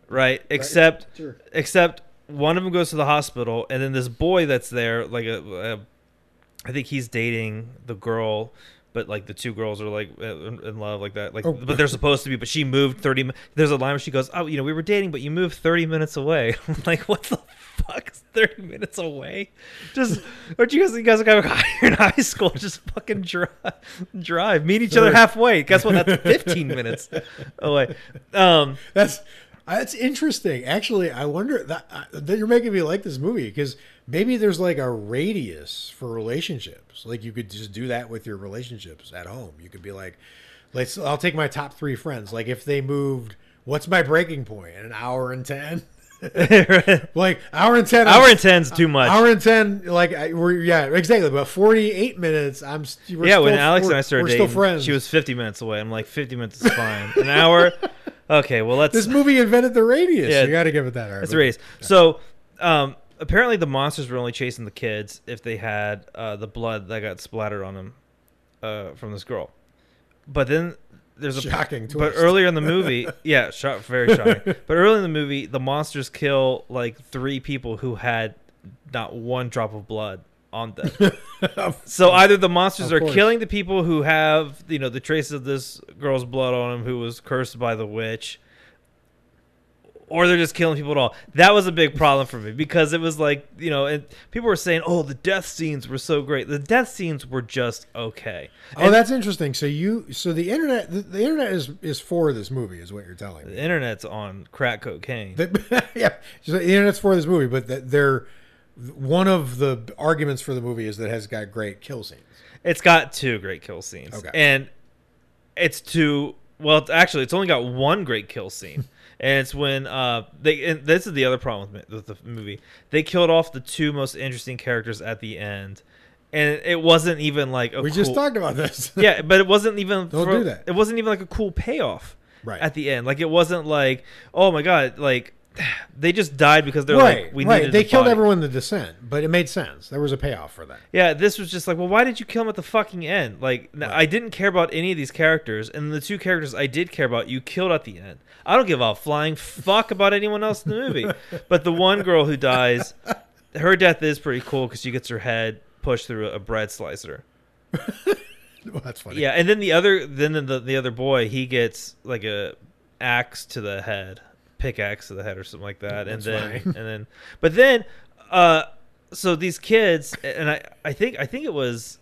[SPEAKER 1] Right? Except
[SPEAKER 2] Sure.
[SPEAKER 1] except one of them goes to the hospital, and then this boy that's there, like a, a I think he's dating the girl. But like the two girls are like uh, in in love like that, like
[SPEAKER 2] Oh.
[SPEAKER 1] but they're supposed to be. But she moved thirty. There's a line where she goes, "Oh, you know, we were dating, but you moved thirty minutes away." I'm like, what the fuck is thirty minutes away? Just aren't you guys? You guys are kind in high school. Just fucking drive, drive, meet each other halfway. Guess what? That's fifteen minutes away. Um,
[SPEAKER 2] That's that's interesting. Actually, I wonder that, uh, that you're making me like this movie because maybe there's like a radius for relationships. Like you could just do that with your relationships at home. You could be like, let's. I'll take my top three friends. Like if they moved, what's my breaking point? An hour and ten. like hour and ten.
[SPEAKER 1] hour and ten's too much.
[SPEAKER 2] Hour and ten, like I- we're yeah, exactly. But forty-eight minutes. I'm
[SPEAKER 1] yeah, when Alex and I started dating,
[SPEAKER 2] still friends.
[SPEAKER 1] she was 50 minutes away. I'm like, 50 minutes is fine. An hour, okay. Well, let's
[SPEAKER 2] This movie invented the radius.
[SPEAKER 1] Yeah.
[SPEAKER 2] you got to give it that. All right,
[SPEAKER 1] That's
[SPEAKER 2] but-
[SPEAKER 1] the race. So, um, apparently the monsters were only chasing the kids if they had uh, the blood that got splattered on them uh, from this girl. But then there's a
[SPEAKER 2] Shocking
[SPEAKER 1] But
[SPEAKER 2] twist.
[SPEAKER 1] earlier in the movie, yeah, shock, very shocking. but early in the movie, the monsters kill like three people who had not one drop of blood on them. so either the monsters are
[SPEAKER 2] course.
[SPEAKER 1] killing the people who have you know the traces of this girl's blood on them who was cursed by the witch or they're just killing people at all. That was a big problem for me because it was like, you know, and people were saying, "Oh, the death scenes were so great." The death scenes were just okay.
[SPEAKER 2] Oh, that's interesting. So you, so the internet, the, the internet is is for this movie, is what you're telling me.
[SPEAKER 1] The internet's on crack cocaine.
[SPEAKER 2] That- yeah, so the internet's for this movie, but they're one of the arguments for the movie is that it has got great kill scenes.
[SPEAKER 1] It's got two great kill scenes.
[SPEAKER 2] Okay.
[SPEAKER 1] And it's two well, it's actually it's only got one great kill scene. and it's when uh they and this is the other problem with, with the movie. They killed off the two most interesting characters at the end. And it wasn't even like a
[SPEAKER 2] we just talked about this.
[SPEAKER 1] Yeah, but it wasn't even
[SPEAKER 2] Don't
[SPEAKER 1] for-
[SPEAKER 2] do that.
[SPEAKER 1] It wasn't even like a cool payoff
[SPEAKER 2] Right.
[SPEAKER 1] at the end. Like it wasn't like, "Oh my god, like they just died because they're
[SPEAKER 2] right,
[SPEAKER 1] like we
[SPEAKER 2] right. They
[SPEAKER 1] the
[SPEAKER 2] killed
[SPEAKER 1] body."
[SPEAKER 2] everyone in the descent, but it made sense. There was a payoff for that.
[SPEAKER 1] Yeah, this was just like, well, why did you kill him at the fucking end? Like, I didn't care about any of these characters, and the two characters I did care about, you killed at the end. I don't give a flying fuck about anyone else in the movie. but the one girl who dies, her death is pretty cool because she gets her head pushed through a bread slicer.
[SPEAKER 2] Well, that's funny.
[SPEAKER 1] Yeah, and then the other, then the the other boy, he gets like a axe to the head, pickaxe to the head, or something like that, and
[SPEAKER 2] That's
[SPEAKER 1] then
[SPEAKER 2] fine.
[SPEAKER 1] and then, but then, uh, so these kids, and I I think I think it was,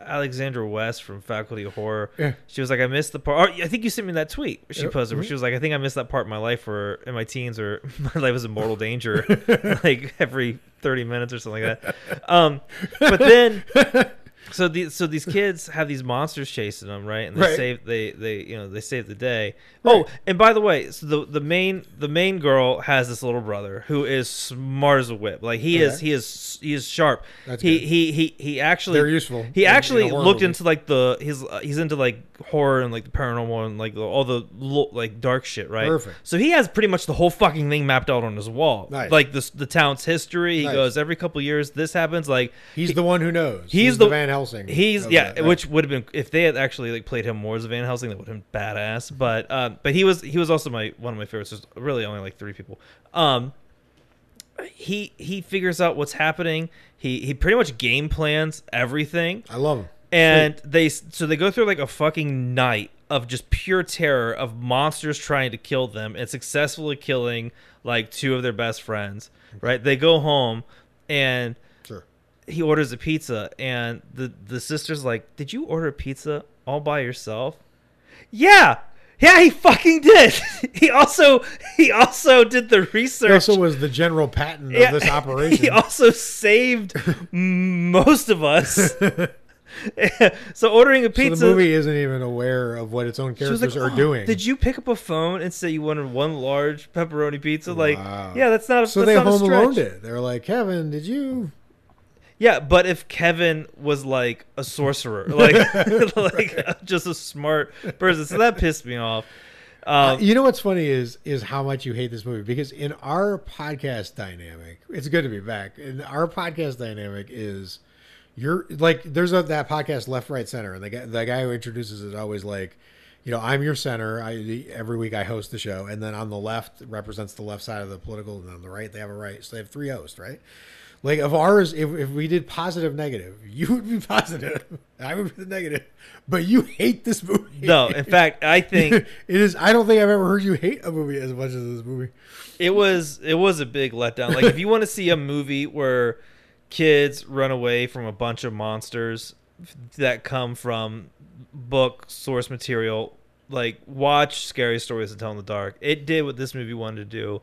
[SPEAKER 1] Alexandra West from Faculty of Horror.
[SPEAKER 2] Yeah.
[SPEAKER 1] She was like, I missed the part. Or, I think you sent me that tweet. She
[SPEAKER 2] Yep.
[SPEAKER 1] posted where
[SPEAKER 2] Mhm.
[SPEAKER 1] she was like, I think I missed that part in my life or in my teens or my life was in mortal danger, like every thirty minutes or something like that. Um, but then, so these so these kids have these monsters chasing them, right? And they
[SPEAKER 2] Right.
[SPEAKER 1] save they they you know they save the day. Oh, and by the way, so the the main the main girl has this little brother who is smart as a whip. Like he is he is he is sharp.
[SPEAKER 2] That's
[SPEAKER 1] he,
[SPEAKER 2] good.
[SPEAKER 1] he he he actually
[SPEAKER 2] They're useful.
[SPEAKER 1] he
[SPEAKER 2] in- in
[SPEAKER 1] actually
[SPEAKER 2] horror
[SPEAKER 1] looked
[SPEAKER 2] movie.
[SPEAKER 1] into like the he's uh, he's into like horror and like the paranormal and like all the like dark shit, right?
[SPEAKER 2] Perfect.
[SPEAKER 1] So he has pretty much the whole fucking thing mapped out on his wall,
[SPEAKER 2] Nice.
[SPEAKER 1] like the the town's history. He
[SPEAKER 2] Nice.
[SPEAKER 1] goes every couple years this happens. Like
[SPEAKER 2] He's the one who knows.
[SPEAKER 1] he's
[SPEAKER 2] the,
[SPEAKER 1] the-
[SPEAKER 2] Van Helsing.
[SPEAKER 1] He's
[SPEAKER 2] of
[SPEAKER 1] yeah,
[SPEAKER 2] right.
[SPEAKER 1] which would have been if they had actually like played him more as a Van Helsing, that would have been badass. But uh, but he was he was also my one of my favorites. There's really only like three people. Um, he he figures out what's happening. He he pretty much game plans everything,
[SPEAKER 2] I love him.
[SPEAKER 1] and they so they go through like a fucking night of just pure terror of monsters trying to kill them and successfully killing like two of their best friends. Right? They go home and. He orders a pizza and the the sister's like did you order a pizza all by yourself yeah yeah he fucking did he also he also did the research.
[SPEAKER 2] He also was the general Patton of this operation.
[SPEAKER 1] he also saved most of us so ordering a
[SPEAKER 2] so
[SPEAKER 1] pizza
[SPEAKER 2] the movie isn't even aware of what its own characters
[SPEAKER 1] like,
[SPEAKER 2] are
[SPEAKER 1] "Oh,
[SPEAKER 2] doing.
[SPEAKER 1] Did you pick up a phone and say you wanted one large pepperoni pizza? Like,
[SPEAKER 2] Wow.
[SPEAKER 1] yeah, that's not a
[SPEAKER 2] so
[SPEAKER 1] that's
[SPEAKER 2] they
[SPEAKER 1] not a
[SPEAKER 2] home alone it. They're like, Kevin, did you?
[SPEAKER 1] Yeah, but if Kevin was like a sorcerer, like like just a smart person, so that pissed me off. Um,
[SPEAKER 2] you know what's funny is is how much you hate this movie because in our podcast dynamic, it's good to be back. In our podcast dynamic is you're like there's a, that podcast left, right, center, and the guy the guy who introduces it always like. You know, I'm your center. I every week I host the show, and then on the left represents the left side of the political, and on the right they have a right. So they have three hosts, right? Like of ours, if, if we did positive negative, you would be positive, I would be the negative, but you hate this movie.
[SPEAKER 1] no, in fact, I think
[SPEAKER 2] it is. I don't think I've ever heard you hate a movie as much as this movie.
[SPEAKER 1] it was it was a big letdown. Like if you want to see a movie where kids run away from a bunch of monsters that come from book source material, like watch Scary Stories to Tell in the Dark. It did what this movie wanted to do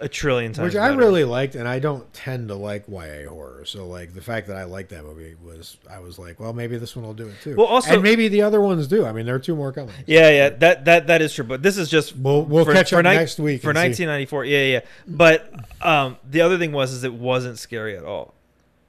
[SPEAKER 1] a trillion times.
[SPEAKER 2] Which I
[SPEAKER 1] better.
[SPEAKER 2] really liked, and I don't tend to like YA horror. So, like the fact that I liked that movie was, I was like, well, maybe this one will do it too.
[SPEAKER 1] Well, also-
[SPEAKER 2] and maybe the other ones do. I mean, there are two more coming.
[SPEAKER 1] Yeah, yeah, that that that is true. But this is just
[SPEAKER 2] We'll we'll catch up
[SPEAKER 1] ni-
[SPEAKER 2] next week
[SPEAKER 1] for
[SPEAKER 2] and see.
[SPEAKER 1] 1994. Yeah, yeah. But um, the other thing was is it wasn't scary at all.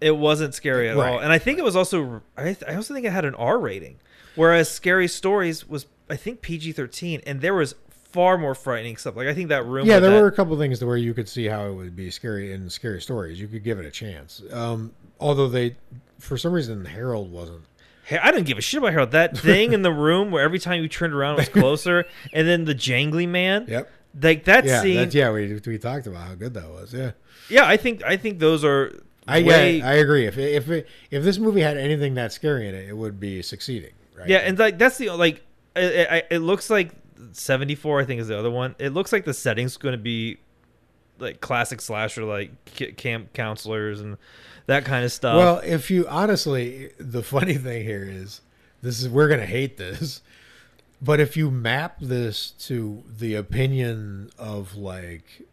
[SPEAKER 1] It wasn't scary at
[SPEAKER 2] Right.
[SPEAKER 1] all, and I think it was also. I I also think it had an R rating, whereas Scary Stories was I think PG-13, and there was far more frightening stuff. Like I think that room.
[SPEAKER 2] Yeah, there
[SPEAKER 1] that-
[SPEAKER 2] were a couple things to where you could see how it would be scary in scary stories. You could give it a chance. Um, although they, for some reason, Harold wasn't.
[SPEAKER 1] Hey, I didn't give a shit about Harold. That thing in the room where every time you turned around it was closer, and then the jangly man.
[SPEAKER 2] Yep.
[SPEAKER 1] Like that
[SPEAKER 2] Yeah,
[SPEAKER 1] scene.
[SPEAKER 2] that's, yeah. We we talked about how good that was. Yeah.
[SPEAKER 1] yeah, I think I think those are.
[SPEAKER 2] I
[SPEAKER 1] way,
[SPEAKER 2] yeah, I agree. If if it, if this movie had anything that scary in it, it would be succeeding. Right.
[SPEAKER 1] Yeah, and like that's the like it, it, it looks like 74 I think is the other one. It looks like the setting's going to be like classic slasher like camp counselors and that kind of stuff.
[SPEAKER 2] well, if you honestly, the funny thing here is, this is we're gonna hate this, but if you map this to the opinion of like,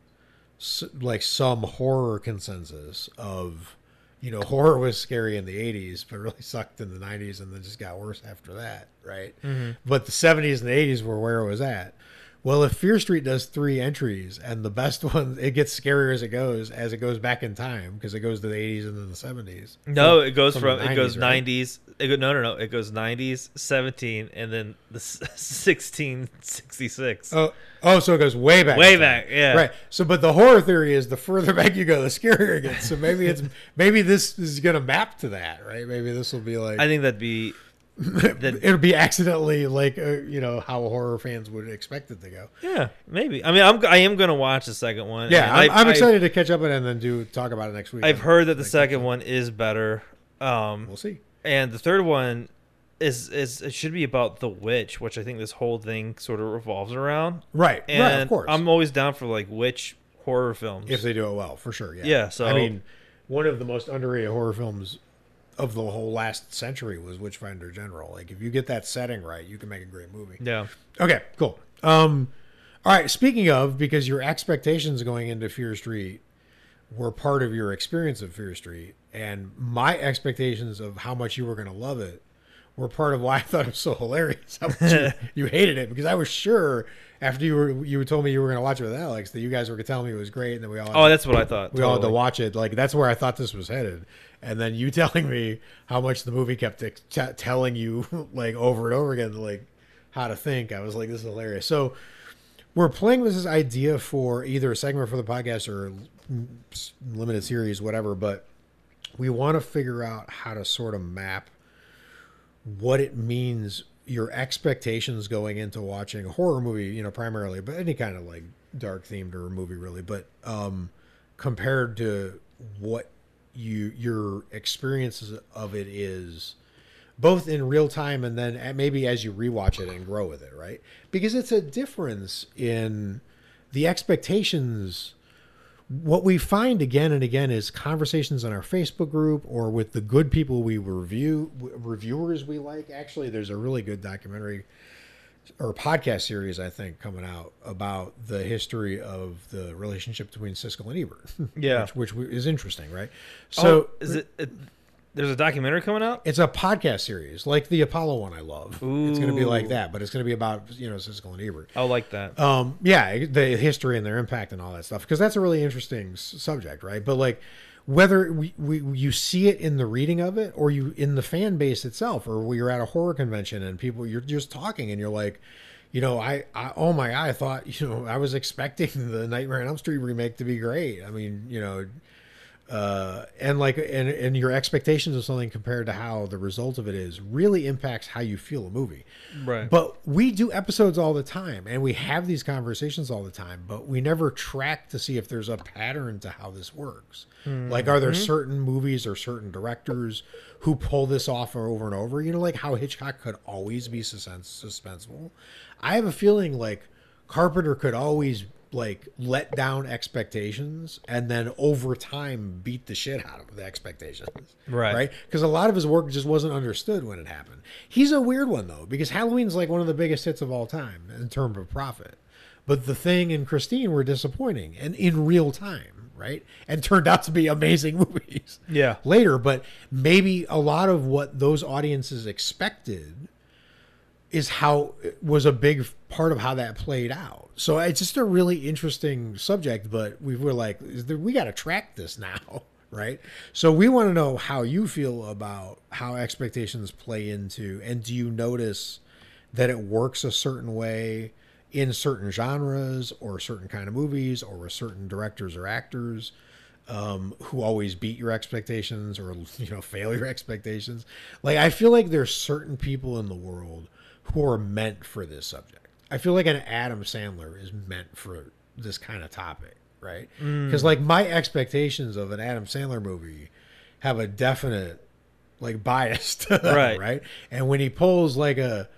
[SPEAKER 2] like some horror consensus of, you know, horror was scary in the '80s, but really sucked in the '90s, and then just got worse after that, right? Mm-hmm. But the '70s and the '80s were where it was at. Well, if Fear Street does three entries and the best one, it gets scarier as it goes, as it goes back in time because it goes to the 80s and then the 70s.
[SPEAKER 1] no, it goes
[SPEAKER 2] from
[SPEAKER 1] from, it goes
[SPEAKER 2] 90s, right?
[SPEAKER 1] 90s. It go, no, no, no. It goes 90s, 17 and then the 1666.
[SPEAKER 2] Oh, oh, so it goes way back.
[SPEAKER 1] Way back, yeah.
[SPEAKER 2] Right. So, but the horror theory is the further back you go, the scarier it gets. So maybe it's maybe this is going to map to that, right? Maybe this will be like
[SPEAKER 1] I think that'd be that
[SPEAKER 2] it'll be accidentally like uh, you know how horror fans would expect it to go.
[SPEAKER 1] yeah, maybe. I mean, I'm I am going to watch the second one.
[SPEAKER 2] Yeah, I'm,
[SPEAKER 1] I-
[SPEAKER 2] I'm
[SPEAKER 1] I-
[SPEAKER 2] excited to catch up on it and then do talk about it next week.
[SPEAKER 1] I've heard that the second one is better. Um
[SPEAKER 2] We'll see.
[SPEAKER 1] and the third one is is it should be about the witch, which I think this whole thing sort of revolves around.
[SPEAKER 2] Right.
[SPEAKER 1] And
[SPEAKER 2] right. Of course.
[SPEAKER 1] I'm always down for like witch horror films.
[SPEAKER 2] if they do it well, for sure. Yeah.
[SPEAKER 1] Yeah, so-
[SPEAKER 2] I mean, one of the most underrated horror films of the whole last century was Witchfinder General. Like if you get that setting right, you can make a great movie.
[SPEAKER 1] Yeah.
[SPEAKER 2] Okay, cool. Um, all right. Speaking of, because your expectations going into Fear Street were part of your experience of Fear Street, and my expectations of how much you were going to love it were part of why I thought it was so hilarious. You, you hated it because I was sure after you were you told me you were going to watch it with Alex that you guys were going to tell me it was great, and then we all
[SPEAKER 1] Oh, that's what I thought.
[SPEAKER 2] we all had to watch it. Like that's where I thought this was headed. And then you telling me how much the movie kept t- telling you like over and over again, like how to think. I was like, this is hilarious. So we're playing with this idea for either a segment for the podcast or limited series, whatever. But we want to figure out how to sort of map what it means your expectations going into watching a horror movie you know primarily but any kind of like dark themed or movie really but um compared to what you your experiences of it is both in real time and then maybe as you rewatch it and grow with it right? Because it's a difference in the expectations what we find again and again is conversations in our Facebook group or with the good people we review reviewers we like. Actually, there's a really good documentary or podcast series I think coming out about the history of the relationship between Siskel and Ebert.
[SPEAKER 1] Yeah.
[SPEAKER 2] which, which is interesting, right?
[SPEAKER 1] So
[SPEAKER 2] So
[SPEAKER 1] is it, it? There's a documentary coming out.
[SPEAKER 2] it's a podcast series like the Apollo one I love. It's going to be like that, but it's going to be about you know Siskel and Ebert.
[SPEAKER 1] I like that.
[SPEAKER 2] um yeah the history and their impact and all that stuff because that's a really interesting s- subject right but like whether we, we you see it in the reading of it or you in the fan base itself or you're at a horror convention and people you're just talking and you're like you know I, I oh my god i thought you know i was expecting the nightmare on elm street remake to be great i mean you know uh, and like and and your expectations of something compared to how the result of it is really impacts how you feel a movie.
[SPEAKER 1] Right.
[SPEAKER 2] but we do episodes all the time and we have these conversations all the time but we never track to see if there's a pattern to how this works. Like are there certain movies or certain directors who pull this off over and over? You know like how hitchcock could always be suspense suspenseful. I have a feeling like carpenter could always like let down expectations and then over time beat the shit out of the expectations
[SPEAKER 1] Right.
[SPEAKER 2] right because a lot of his work just wasn't understood when it happened he's a weird one though because halloween's like one of the biggest hits of all time in terms of profit but the thing and christine were disappointing and in real time right and turned out to be amazing movies
[SPEAKER 1] Yeah.
[SPEAKER 2] later but maybe a lot of what those audiences expected is how was a big part of how that played out. So it's just a really interesting subject, but we were like, there, we got to track this now, right? So we want to know how you feel about how expectations play into, and do you notice that it works a certain way in certain genres or certain kind of movies or with certain directors or actors? um, who always beat your expectations or you know fail your expectations. Like I feel like there's certain people in the world who are meant for this subject. I feel like an Adam Sandler is meant for this kind of topic, right? Mm. Because like my expectations of an Adam Sandler movie have a definite like bias to them,
[SPEAKER 1] Right.
[SPEAKER 2] right? And when he pulls like a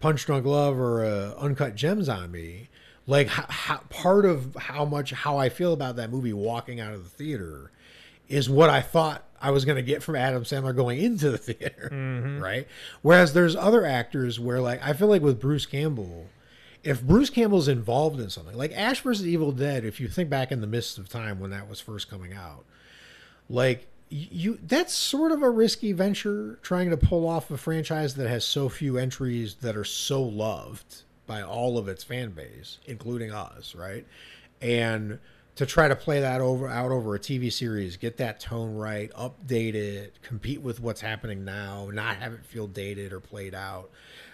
[SPEAKER 2] Punch Drunk Love or a Uncut Gems on me, like how, how, part of how much how I feel about that movie walking out of the theater is what I thought I was going to get from Adam Sandler going into the theater, mm-hmm. right? Whereas there's other actors where like I feel like with Bruce Campbell, if Bruce Campbell's involved in something like Ash vs. Evil Dead, if you think back in the midst of time when that was first coming out, like you that's sort of a risky venture trying to pull off a franchise that has so few entries that are so loved by all of its fan base including us right and to try to play that over out over a TV series get that tone right update it compete with what's happening now not have it feel dated or played out.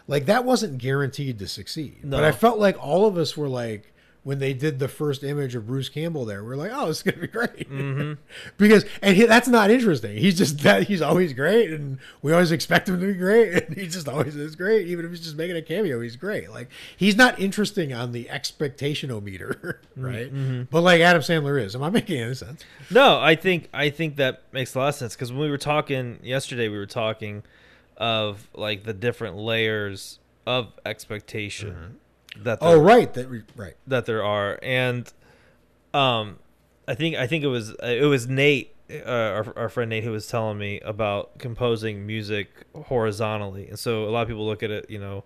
[SPEAKER 2] Like that wasn't guaranteed to succeed. But I felt like all of us were like when they did the first image of Bruce Campbell there, we're like, oh, this is gonna be great mm-hmm. because and he, that's not interesting. He's just that he's always great, and we always expect him to be great, and he just always is great. Even if he's just making a cameo, he's great. Like he's not interesting on the expectationometer, mm-hmm. right? Mm-hmm. But like Adam Sandler is. Am I making any sense?
[SPEAKER 1] No, I think I think that makes a lot of sense because when we were talking yesterday, we were talking of like the different layers of expectation that
[SPEAKER 2] Oh, right. That re- right.
[SPEAKER 1] that there are, and um, I think I think it was it was Nate uh, our, our friend Nate who was telling me about composing music horizontally, and so a lot of people look at it, you know,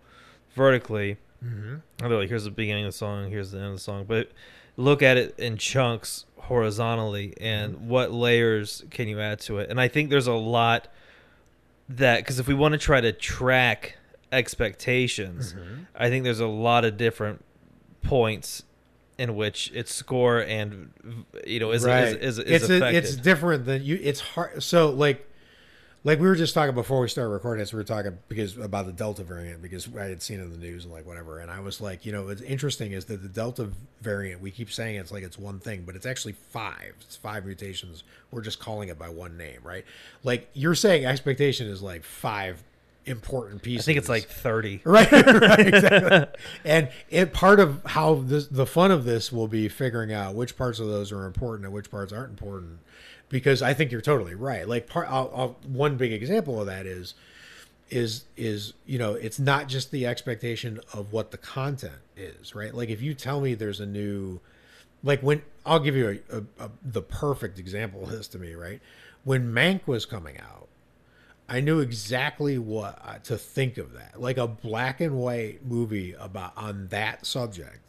[SPEAKER 1] vertically.
[SPEAKER 2] Mm-hmm.
[SPEAKER 1] And they're like, here's the beginning of the song, here's the end of the song, but look at it in chunks horizontally, and what layers can you add to it? And I think there's a lot that because if we want to try to track expectations, mm-hmm. I think there's a lot of different points in which its score and you know is
[SPEAKER 2] right.
[SPEAKER 1] is, is, is
[SPEAKER 2] it's a- it's different than you. It's hard. So like, like we were just talking before we started recording this. We were talking because about the Delta variant because I had seen it in the news and like whatever. And I was like, you know, what's interesting is that the Delta variant. We keep saying it's like it's one thing, but it's actually five. It's five mutations. We're just calling it by one name, right? Like you're saying, expectation is like five important
[SPEAKER 1] piece.
[SPEAKER 2] I
[SPEAKER 1] think it's like thirty.
[SPEAKER 2] right, right exactly. and it part of how this, the fun of this will be figuring out which parts of those are important and which parts aren't important because i think you're totally right like part I'll, I'll, one big example of that is is is you know it's not just the expectation of what the content is right like if you tell me there's a new like when i'll give you a, a, a the perfect example of this to me right when mank was coming out I knew exactly what uh, to think of that, like a black and white movie about on that subject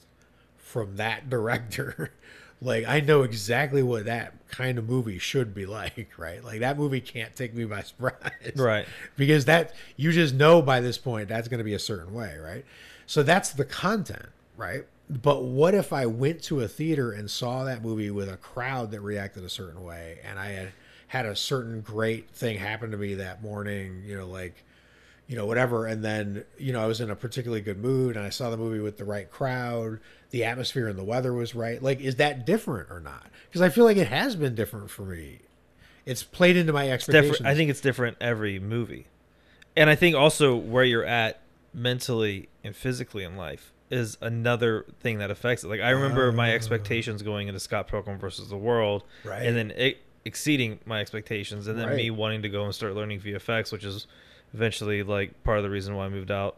[SPEAKER 2] from that director. like I know exactly what that kind of movie should be like, right? Like that movie can't take me by surprise,
[SPEAKER 1] Right.
[SPEAKER 2] Because that you just know by this point that's going to be a certain way, right? So that's the content, right? But what if I went to a theater and saw that movie with a crowd that reacted a certain way, and I had had a certain great thing happen to me that morning, you know, like, you know, whatever. And then, you know, I was in a particularly good mood and I saw the movie with the right crowd, the atmosphere and the weather was right. Like, is that different or not? Because I feel like it has been different for me. It's played into my expectations.
[SPEAKER 1] I think it's different every movie, and I think also where you're at mentally and physically in life is another thing that affects it. Like I remember my
[SPEAKER 2] Ah.
[SPEAKER 1] expectations going into Scott Pilgrim versus the World,
[SPEAKER 2] Right.
[SPEAKER 1] and then it exceeding my expectations, and then me wanting to go and start learning VFX, which is eventually like part of the reason why I moved out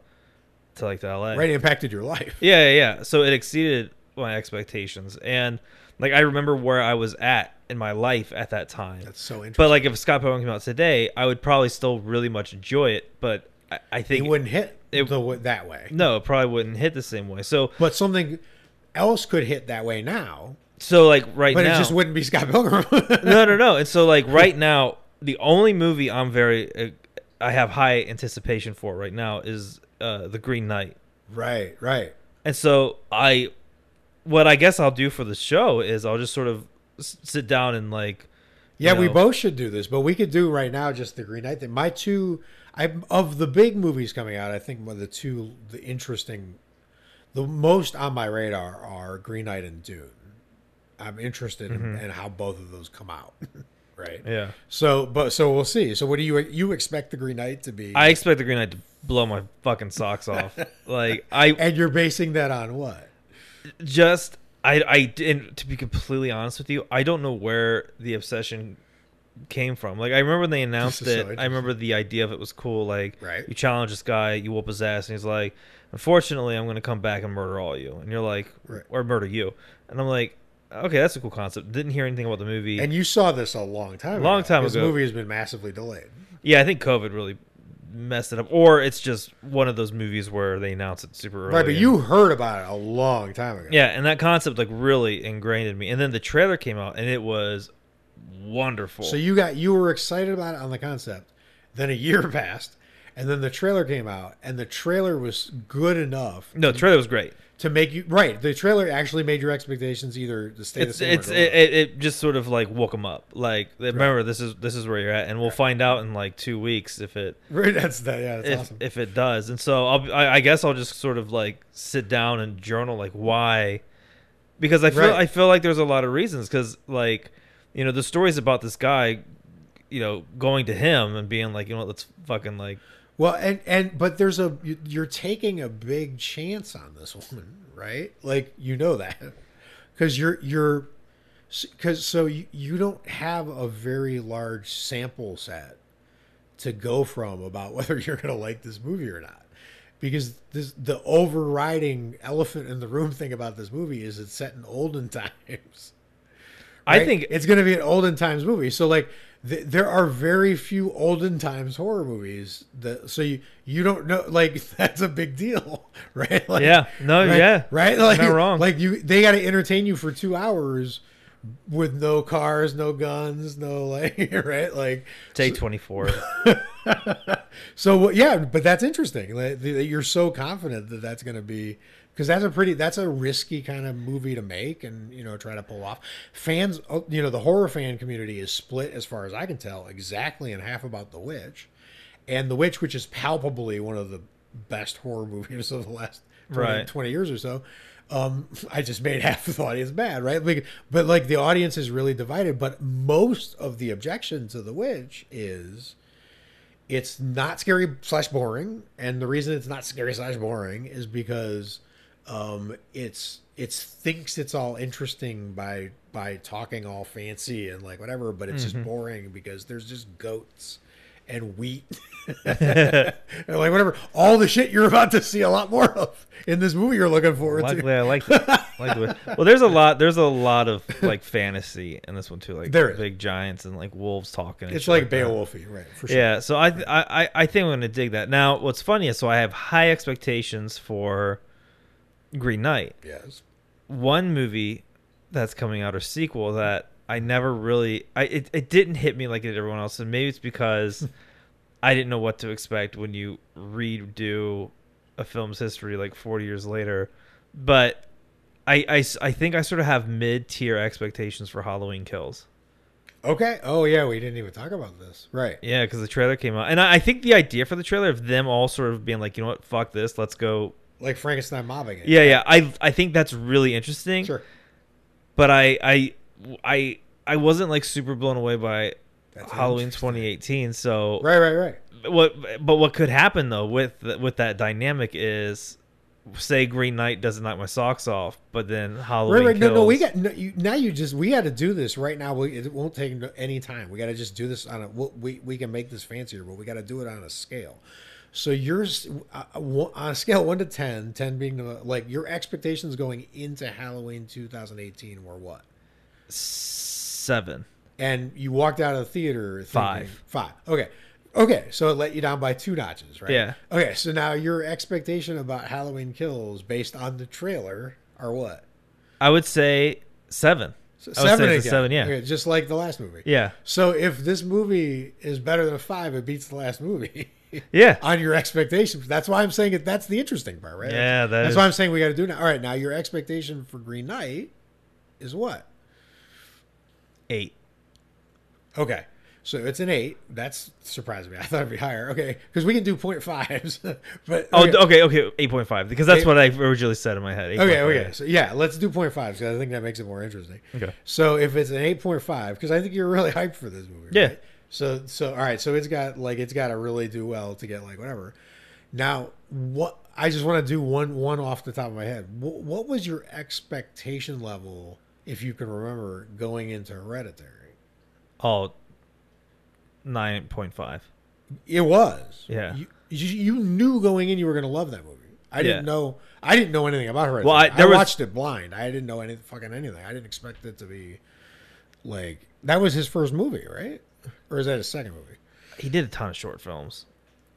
[SPEAKER 1] to like to LA.
[SPEAKER 2] right impacted your life.
[SPEAKER 1] Yeah, yeah, yeah. So it exceeded my expectations, and like I remember where I was at in my life at that time.
[SPEAKER 2] That's so interesting.
[SPEAKER 1] But like if Scott Pilgrim came out today, I would probably still really much enjoy it. But I, I
[SPEAKER 2] it wouldn't hit
[SPEAKER 1] it-
[SPEAKER 2] the, that way.
[SPEAKER 1] no, it probably wouldn't hit the same way. So
[SPEAKER 2] But something else could hit that way now,
[SPEAKER 1] so like right
[SPEAKER 2] but
[SPEAKER 1] now,
[SPEAKER 2] it just wouldn't be Scott Pilgrim.
[SPEAKER 1] no, no, no. And so like right now, the only movie I'm very uh, I have high anticipation for right now is uh, the Green Knight.
[SPEAKER 2] right, right.
[SPEAKER 1] And so I, what I guess I'll do for the show is I'll just sort of s- sit down and like,
[SPEAKER 2] Yeah,
[SPEAKER 1] you
[SPEAKER 2] we both should do this, but we could do right now just the Green Knight thing. My two, I of the big movies coming out, I think the two the interesting, the most on my radar are Green Knight and Dune. I'm interested in, in how both of those come out, right?
[SPEAKER 1] Mm-hmm. yeah.
[SPEAKER 2] So, but so we'll see. So, what do you you expect the Green Knight to be?
[SPEAKER 1] I expect the Green Knight to blow my fucking socks off. like I
[SPEAKER 2] and you're basing that on what?
[SPEAKER 1] just I I and to be completely honest with you, I don't know where the obsession came from. Like I remember when they announced
[SPEAKER 2] is so
[SPEAKER 1] it. I remember the idea of it was cool. Like
[SPEAKER 2] Right.
[SPEAKER 1] you challenge this guy, you whoop his ass, and he's like, "Unfortunately, I'm going to come back and murder all you." And you're like,
[SPEAKER 2] Right.
[SPEAKER 1] "Or murder you?" And I'm like, "Okay, that's a cool concept." Didn't hear anything about the movie.
[SPEAKER 2] And you saw this a long time,
[SPEAKER 1] Long
[SPEAKER 2] ago.
[SPEAKER 1] time
[SPEAKER 2] This
[SPEAKER 1] ago.
[SPEAKER 2] movie has been massively delayed.
[SPEAKER 1] yeah, I think COVID really messed it up, or it's just one of those movies where they announce it super early.
[SPEAKER 2] Right, but
[SPEAKER 1] and-
[SPEAKER 2] you heard about it a long time ago.
[SPEAKER 1] Yeah, and that concept like really ingrained in me. And then the trailer came out, and it was wonderful.
[SPEAKER 2] So you got you were excited about it on the concept. Then a year passed, and then the trailer came out, and the trailer was good enough
[SPEAKER 1] no, the trailer was great.
[SPEAKER 2] To make you right. The trailer actually made your expectations either to stay the same.
[SPEAKER 1] it's
[SPEAKER 2] or
[SPEAKER 1] it, it, it just sort of like woke them up. Like remember, this is this is where you're at, and we'll find out in like two weeks if it
[SPEAKER 2] Right, that's that. Yeah, that's
[SPEAKER 1] if
[SPEAKER 2] awesome.
[SPEAKER 1] if it does. And so I'll I, I guess I'll just sort of like sit down and journal like why, because I feel
[SPEAKER 2] Right.
[SPEAKER 1] I feel like there's a lot of reasons because like you know the stories about this guy, you know, going to him and being like you know let's fucking like
[SPEAKER 2] Well, and and but there's a you- you're taking a big chance on this one, right? Like you know that because you're you're because so you, you don't have a very large sample set to go from about whether you're going to like this movie or not. Because this the overriding elephant in the room thing about this movie is it's set in olden times.
[SPEAKER 1] I think
[SPEAKER 2] it's going to be an olden times movie. So like th- there are very few olden times horror movies that so you you don't know like that's a big deal, right? Like,
[SPEAKER 1] Yeah. No,
[SPEAKER 2] right,
[SPEAKER 1] yeah.
[SPEAKER 2] right. Like
[SPEAKER 1] not wrong.
[SPEAKER 2] Like you, they got to entertain you for two hours with no cars, no guns, no like right like
[SPEAKER 1] take 24.
[SPEAKER 2] so what- yeah, but that's interesting. Like, that you're so confident that that's going to be because that's a pretty that's a risky kind of movie to make and you know try to pull off. Fans, oh, you know, the horror fan community is split as far as I can tell, exactly in half about The Witch, and The Witch, which is palpably one of the best horror movies of the last 20,
[SPEAKER 1] Right.
[SPEAKER 2] 20 years or so. Um, I just made half the audience mad, right? Like, but like the audience is really divided. But most of the objection to The Witch is it's not scary slash boring and the reason it's not scary slash boring is because um it's it's thinks it's all interesting by by talking all fancy and like whatever but it's just boring because there's just goats and wheat and like whatever all the shit you're about to see a lot more of in this movie you're looking forward
[SPEAKER 1] Luckily,
[SPEAKER 2] to
[SPEAKER 1] I like that. like well, there's a lot. There's a lot of like fantasy in this one too. Like
[SPEAKER 2] There is.
[SPEAKER 1] big giants and like wolves talking.
[SPEAKER 2] It's like
[SPEAKER 1] that.
[SPEAKER 2] beowulfy right for sure
[SPEAKER 1] Yeah, so I, I I- I think I'm gonna dig that. Now, what's funny is so I have high expectations for Green Knight.
[SPEAKER 2] yes
[SPEAKER 1] One movie that's coming out or sequel that I never really I it, it didn't hit me like it did everyone else, and maybe it's because I didn't know what to expect when you redo a film's history like 40 years later. But I, I, I think I sort of have mid tier expectations for Halloween Kills.
[SPEAKER 2] okay oh yeah we didn't even talk about this right
[SPEAKER 1] Yeah, because the trailer came out, and I, I think the idea for the trailer of them all sort of being like, you know what, fuck this, let's go.
[SPEAKER 2] Like frankenstein mobbing it
[SPEAKER 1] Yeah, yeah. I I think that's really interesting.
[SPEAKER 2] sure
[SPEAKER 1] But I I I I wasn't like super blown away by
[SPEAKER 2] That's
[SPEAKER 1] Halloween 2018. So
[SPEAKER 2] right right right
[SPEAKER 1] what? But what could happen though with with that dynamic is, say Green Knight doesn't knock my socks off, but then Halloween.
[SPEAKER 2] Right, right. No, no. We got no, you, now. You just we got to do this right now. We, it won't take any time. We got to just do this on a. we'll- We we can make this fancier, but we got to do it on a scale. So yours uh, on a scale one to 10, 10 being the, like your expectations going into Halloween 2018 were what?
[SPEAKER 1] seven.
[SPEAKER 2] And you walked out of the theater thinking,
[SPEAKER 1] Five.
[SPEAKER 2] Five. Okay. Okay. So it let you down by two notches, right?
[SPEAKER 1] Yeah.
[SPEAKER 2] Okay. So now your expectation about Halloween Kills based on the trailer are what?
[SPEAKER 1] I would say seven.
[SPEAKER 2] So seven again.
[SPEAKER 1] seven, yeah.
[SPEAKER 2] Okay, just like the last movie.
[SPEAKER 1] Yeah,
[SPEAKER 2] So if this movie is better than a five, it beats the last movie
[SPEAKER 1] yeah.
[SPEAKER 2] on your expectations. That's why I'm saying it. That's the interesting part, right?
[SPEAKER 1] Yeah, that
[SPEAKER 2] that's
[SPEAKER 1] is-
[SPEAKER 2] why I'm saying we got to do now. All right, now your expectation for Green Knight is what?
[SPEAKER 1] Eight.
[SPEAKER 2] Okay, so it's an eight. That's surprising me. I thought it'd be higher. Okay, because we can do point fives, but
[SPEAKER 1] Oh,
[SPEAKER 2] okay.
[SPEAKER 1] okay, okay, eight point five because that's
[SPEAKER 2] Eight-
[SPEAKER 1] what I originally said in my head.
[SPEAKER 2] Okay,
[SPEAKER 1] 8.5.
[SPEAKER 2] okay. So yeah, let's do point fives because I think that makes it more interesting.
[SPEAKER 1] Okay.
[SPEAKER 2] So if it's an eight point five, because I think you're really hyped for this movie.
[SPEAKER 1] Yeah.
[SPEAKER 2] right? So so all right. So it's got like it's got to really do well to get like whatever. Now what I just want to do one one off the top of my head. What, what was your expectation level, if you can remember, going into Hereditary?
[SPEAKER 1] Oh, nine point five.
[SPEAKER 2] It was.
[SPEAKER 1] Yeah.
[SPEAKER 2] You, you, you knew going in you were going to love that movie. I didn't
[SPEAKER 1] Yeah.
[SPEAKER 2] know. I didn't know anything about Hereditary.
[SPEAKER 1] Well, I-
[SPEAKER 2] I,
[SPEAKER 1] was-
[SPEAKER 2] watched it blind. I didn't know any fucking anything. I didn't expect it to be like that was his first movie, right? Or is that his second movie?
[SPEAKER 1] He did a ton of short films.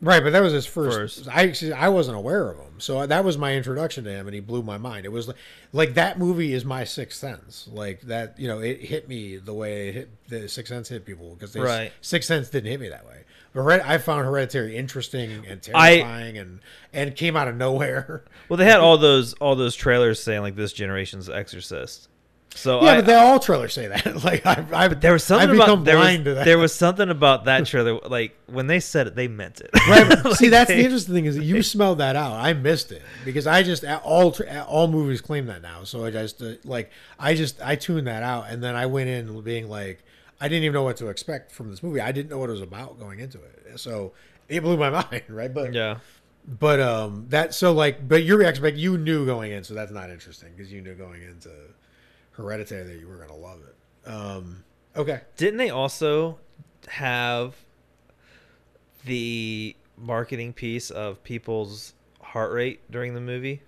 [SPEAKER 2] Right, but that was his first.
[SPEAKER 1] First.
[SPEAKER 2] I actually I wasn't aware of him, so that was my introduction to him, and he blew my mind. It was like, like that movie is my sixth sense. Like that, you know, it hit me the way it hit the Sixth Sense hit people because
[SPEAKER 1] Right.
[SPEAKER 2] Sixth Sense didn't hit me that way. But Hered- I found Hereditary interesting and
[SPEAKER 1] I-
[SPEAKER 2] terrifying, and and came out of nowhere.
[SPEAKER 1] Well, they had all those all those trailers saying like this generation's Exorcist. So
[SPEAKER 2] Yeah,
[SPEAKER 1] I,
[SPEAKER 2] but they all trailers say that. like I, I
[SPEAKER 1] there was something
[SPEAKER 2] I've become
[SPEAKER 1] about there was,
[SPEAKER 2] blind to that.
[SPEAKER 1] there was something about that trailer like when they said it they meant it.
[SPEAKER 2] Right.
[SPEAKER 1] Like,
[SPEAKER 2] See, that's
[SPEAKER 1] they-
[SPEAKER 2] the interesting thing is that you smelled that out. I missed it because I just all all movies claim that now. So I just uh, like I just I tuned that out, and then I went in being like I didn't even know what to expect from this movie. I didn't know what it was about going into it. So it blew my mind, right? But
[SPEAKER 1] Yeah.
[SPEAKER 2] but um that so like but your expect you knew going in, so that's not interesting because you knew going into Hereditary that you were gonna love it. Um okay.
[SPEAKER 1] Didn't they also have the marketing piece of people's heart rate during the movie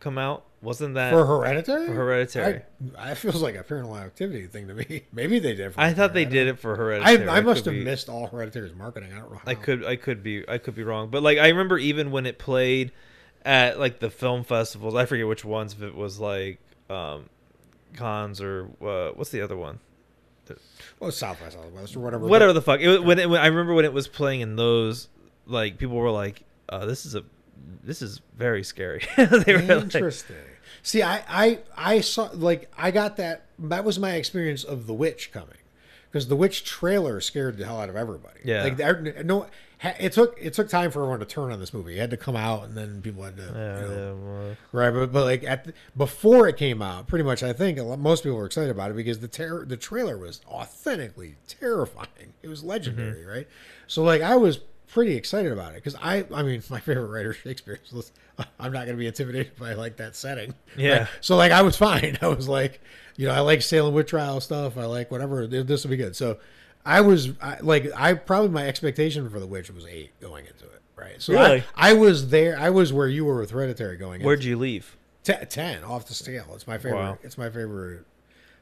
[SPEAKER 1] come out? Wasn't that
[SPEAKER 2] for Hereditary.
[SPEAKER 1] for Hereditary?
[SPEAKER 2] I, that feels like a Paranormal Activity thing to me. Maybe they did. For
[SPEAKER 1] I thought they did it for Hereditary.
[SPEAKER 2] I, I must have
[SPEAKER 1] be-
[SPEAKER 2] missed all Hereditary's marketing. I don't know. How.
[SPEAKER 1] I could I could be I could be wrong, but like I remember even when it played at like the film festivals, I forget which ones. If it was like um, Cannes or uh, what's the other one?
[SPEAKER 2] Well, South by Southwest or whatever.
[SPEAKER 1] Whatever the fuck. It, was- when, it, when I remember when it was playing in those, like people were like, uh, "This is a this is very scary." they were like,
[SPEAKER 2] Interesting. See, I, I, I saw like I got that. That was my experience of The Witch coming, because The Witch trailer scared the hell out of everybody.
[SPEAKER 1] Yeah.
[SPEAKER 2] Like no, it took it took time for everyone to turn on this movie. It had to come out, and then people had to.
[SPEAKER 1] yeah,
[SPEAKER 2] you know,
[SPEAKER 1] yeah,
[SPEAKER 2] Right, but, but like at the, before it came out, pretty much I think a lot, most people were excited about it because the ter- the trailer was authentically terrifying. It was legendary,
[SPEAKER 1] Mm-hmm.
[SPEAKER 2] right? So like I was pretty excited about it because I I mean my favorite writer Shakespeare. So I'm not going to be intimidated by like that setting.
[SPEAKER 1] Yeah.
[SPEAKER 2] right? So like I was fine. I was like, you know, I like Salem witch trial stuff. I like whatever. This will be good. So I was I, like I probably my expectation for the witch was eight going into it. Right. So
[SPEAKER 1] Really?
[SPEAKER 2] I, I was there. I was where you were with Hereditary going.
[SPEAKER 1] where'd you leave?
[SPEAKER 2] Te- ten off the scale. It's my favorite.
[SPEAKER 1] Wow.
[SPEAKER 2] It's my favorite.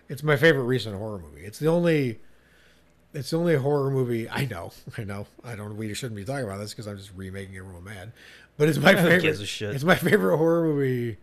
[SPEAKER 2] It's my favorite recent horror movie. It's the only. It's the only horror movie I know. I know. I don't. We shouldn't be talking about this because I'm just remaking everyone mad. But it's my favorite.
[SPEAKER 1] gives a shit?
[SPEAKER 2] It's my favorite horror movie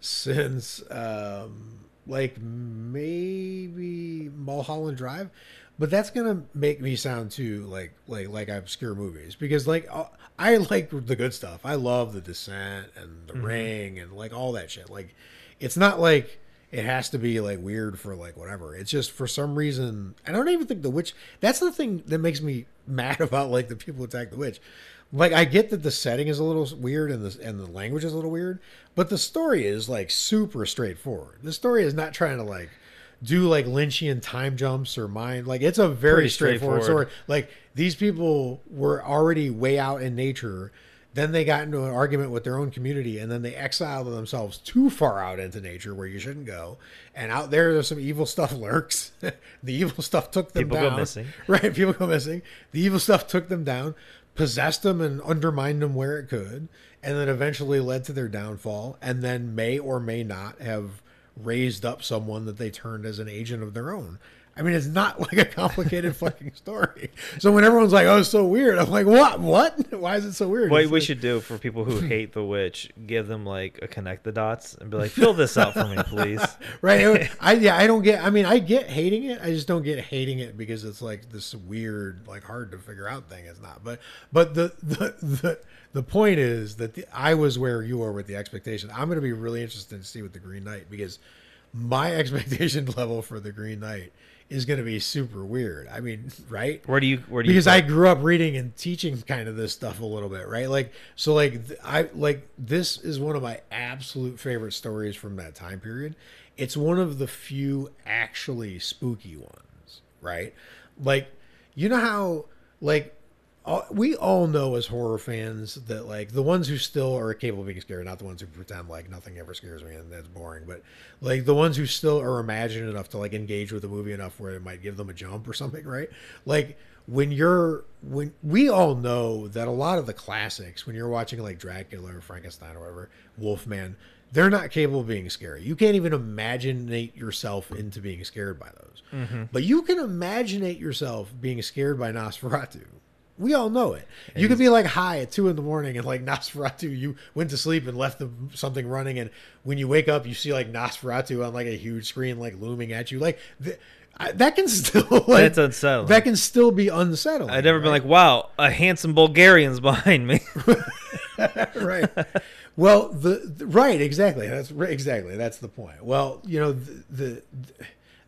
[SPEAKER 2] since um like maybe Mulholland Drive. But that's gonna make me sound too like like like obscure movies because like uh, I like the good stuff. I love The Descent and The Ring and like all that shit. Like it's not like it has to be like weird for like whatever. It's just for some reason I don't even think the witch. That's the thing that makes me mad about like the people who attack the witch. Like I get that the setting is a little weird and the and the language is a little weird, but the story is like super straightforward. The story is not trying to like do like Lynchian time jumps or mind like it's a very straightforward,
[SPEAKER 1] straightforward.
[SPEAKER 2] story. Like these people were already way out in nature. Then they got into an argument with their own community, and then they exiled themselves too far out into nature where you shouldn't go. And out there, there's some evil stuff lurks. the evil stuff took them
[SPEAKER 1] People go
[SPEAKER 2] down.
[SPEAKER 1] missing.
[SPEAKER 2] Right, people go missing. The evil stuff took them down, possessed them, and undermined them where it could, and then eventually led to their downfall. And then may or may not have raised up someone that they turned as an agent of their own. I mean, it's not like a complicated fucking story. So when everyone's like, "Oh, it's so weird," I'm like, "What? What? Why is it so weird?"
[SPEAKER 1] What
[SPEAKER 2] It's
[SPEAKER 1] we
[SPEAKER 2] like-
[SPEAKER 1] should do for people who hate the witch, give them like a connect the dots and be like, fill this out for me, please.
[SPEAKER 2] right i yeah i don't get i mean i get hating it i just don't get hating it because it's like this weird like hard to figure out thing it's not but but the the the, the point is that the, i was where you were with the expectation i'm going to be really interested to see with the green knight because my expectation level for the green knight is going to be super weird i mean right
[SPEAKER 1] Where do you where do you
[SPEAKER 2] because
[SPEAKER 1] put-
[SPEAKER 2] I grew up reading and teaching kind of this stuff a little bit, right? Like so, like th- I like this is one of my absolute favorite stories from that time period. It's one of the few actually spooky ones, right? Like you know how like we all know as horror fans that like the ones who still are capable of being scared, not the ones who pretend like nothing ever scares me and that's boring, but like the ones who still are imaginative enough to like engage with the movie enough where it might give them a jump or something, right? Like when you're when we all know that a lot of the classics, when you're watching like Dracula or Frankenstein or whatever, Wolfman, they're not capable of being scary. You can't even imaginate yourself into being scared by those. Mm-hmm. But you can imaginate yourself being scared by Nosferatu. We all know it. You could be like high at two in the morning and like Nosferatu, you went to sleep and left the, something running, and when you wake up, you see like Nosferatu on like a huge screen, like looming at you. Like th- I, that can still like
[SPEAKER 1] That's unsettling.
[SPEAKER 2] that can still be unsettling.
[SPEAKER 1] I'd never been like, wow, a handsome Bulgarian's behind me.
[SPEAKER 2] right. Well, the, the- right exactly. That's exactly that's the point. Well, you know the, the,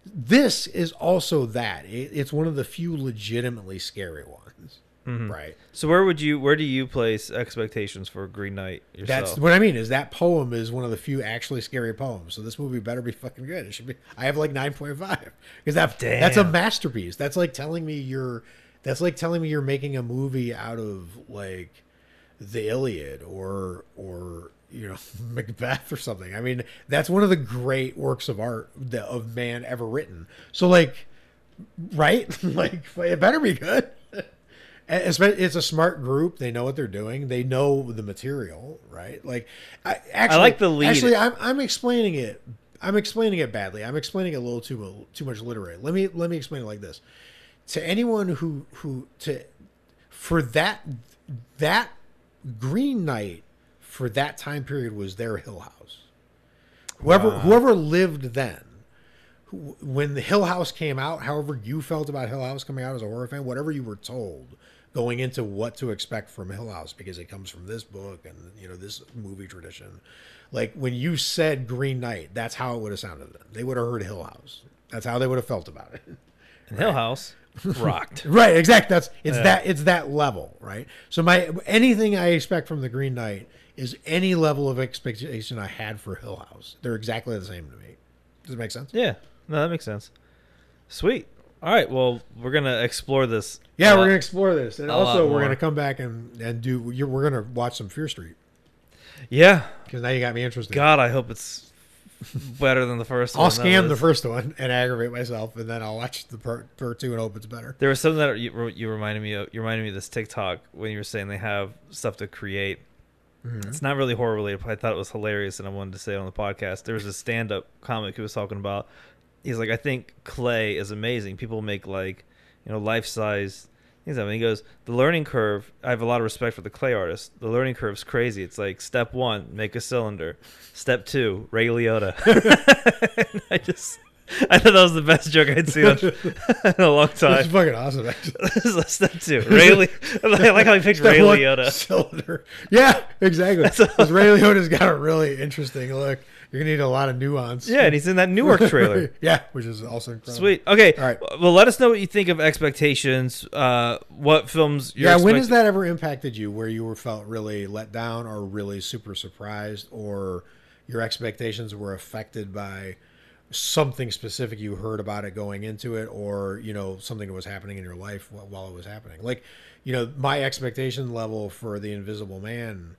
[SPEAKER 2] this is also that. It, it's one of the few legitimately scary ones.
[SPEAKER 1] Mm-hmm.
[SPEAKER 2] Right.
[SPEAKER 1] so where would you where do you place expectations for Green Knight yourself?
[SPEAKER 2] That's what I mean. Is that poem is one of the few actually scary poems. So this movie better be fucking good. It should be. I have like nine point five because that that's a masterpiece. That's like telling me you're. That's like telling me you're making a movie out of like the Iliad or or you know Macbeth or something. I mean, that's one of the great works of art that, of man ever written. So like, right? like it better be good. It's a smart group. They know what they're doing. They know the material, right? Like, I actually I
[SPEAKER 1] like the lead.
[SPEAKER 2] Actually, I'm I'm explaining it. I'm explaining it badly. I'm explaining it a little too too much literary. Let me let me explain it like this. To anyone who who to for that that Green Knight for that time period was their Hill House. Whoever whoever lived then, when the Hill House came out, however you felt about Hill House coming out as a horror fan, whatever you were told going into what to expect from Hill House because it comes from this book and you know this movie tradition. Like when you said Green Knight, that's how it would have sounded. They would have heard Hill House. That's how they would have felt about it.
[SPEAKER 1] And Hill House rocked.
[SPEAKER 2] Right, exactly. That's it's that it's that level, right? So my anything I expect from the Green Knight is any level of expectation I had for Hill House. They're exactly the same to me. Does it make sense?
[SPEAKER 1] Yeah, no, that makes sense. Sweet. All right, well, we're gonna explore this.
[SPEAKER 2] Yeah, we're
[SPEAKER 1] lot.
[SPEAKER 2] gonna explore this, and also we're gonna come back and and do. You're, we're gonna watch some Fear Street
[SPEAKER 1] Yeah,
[SPEAKER 2] because now you got me interested.
[SPEAKER 1] God, I hope it's better than the first
[SPEAKER 2] I'll
[SPEAKER 1] one.
[SPEAKER 2] scan the first one and aggravate myself, and then I'll watch the part, part two and hope it's better.
[SPEAKER 1] There was something that you, you reminded me of. You reminded me of this TikTok when you were saying they have stuff to create.
[SPEAKER 2] Mm-hmm.
[SPEAKER 1] It's not really horror related, but I thought it was hilarious, and I wanted to say it on the podcast. There was a stand-up comic who was talking about. He's like, I think clay is amazing. People make like, you know, life-size things. of it. And he goes, the learning curve. I have a lot of respect for the clay artist. The learning curve's crazy. It's like step one, make a cylinder. Step two, Ray Liotta. I just, I thought that was the best joke I'd seen in a long time.
[SPEAKER 2] It's fucking awesome. Actually.
[SPEAKER 1] Step two, Ray. Li- I like how he picked Ray
[SPEAKER 2] Step one,
[SPEAKER 1] Liotta.
[SPEAKER 2] Cylinder. Yeah, exactly. Because Ray Liotta's got a really interesting look. You're gonna need a lot of nuance.
[SPEAKER 1] Yeah, and he's in that Newark trailer.
[SPEAKER 2] yeah, which is also incredible.
[SPEAKER 1] Sweet. Okay.
[SPEAKER 2] All right.
[SPEAKER 1] Well, let us know what you think of expectations. Uh, what films? You're
[SPEAKER 2] yeah, when has that ever impacted you where you were felt really let down or really super surprised or your expectations were affected by something specific you heard about it going into it or, you know, something that was happening in your life while it was happening? Like, you know, my expectation level for The Invisible Man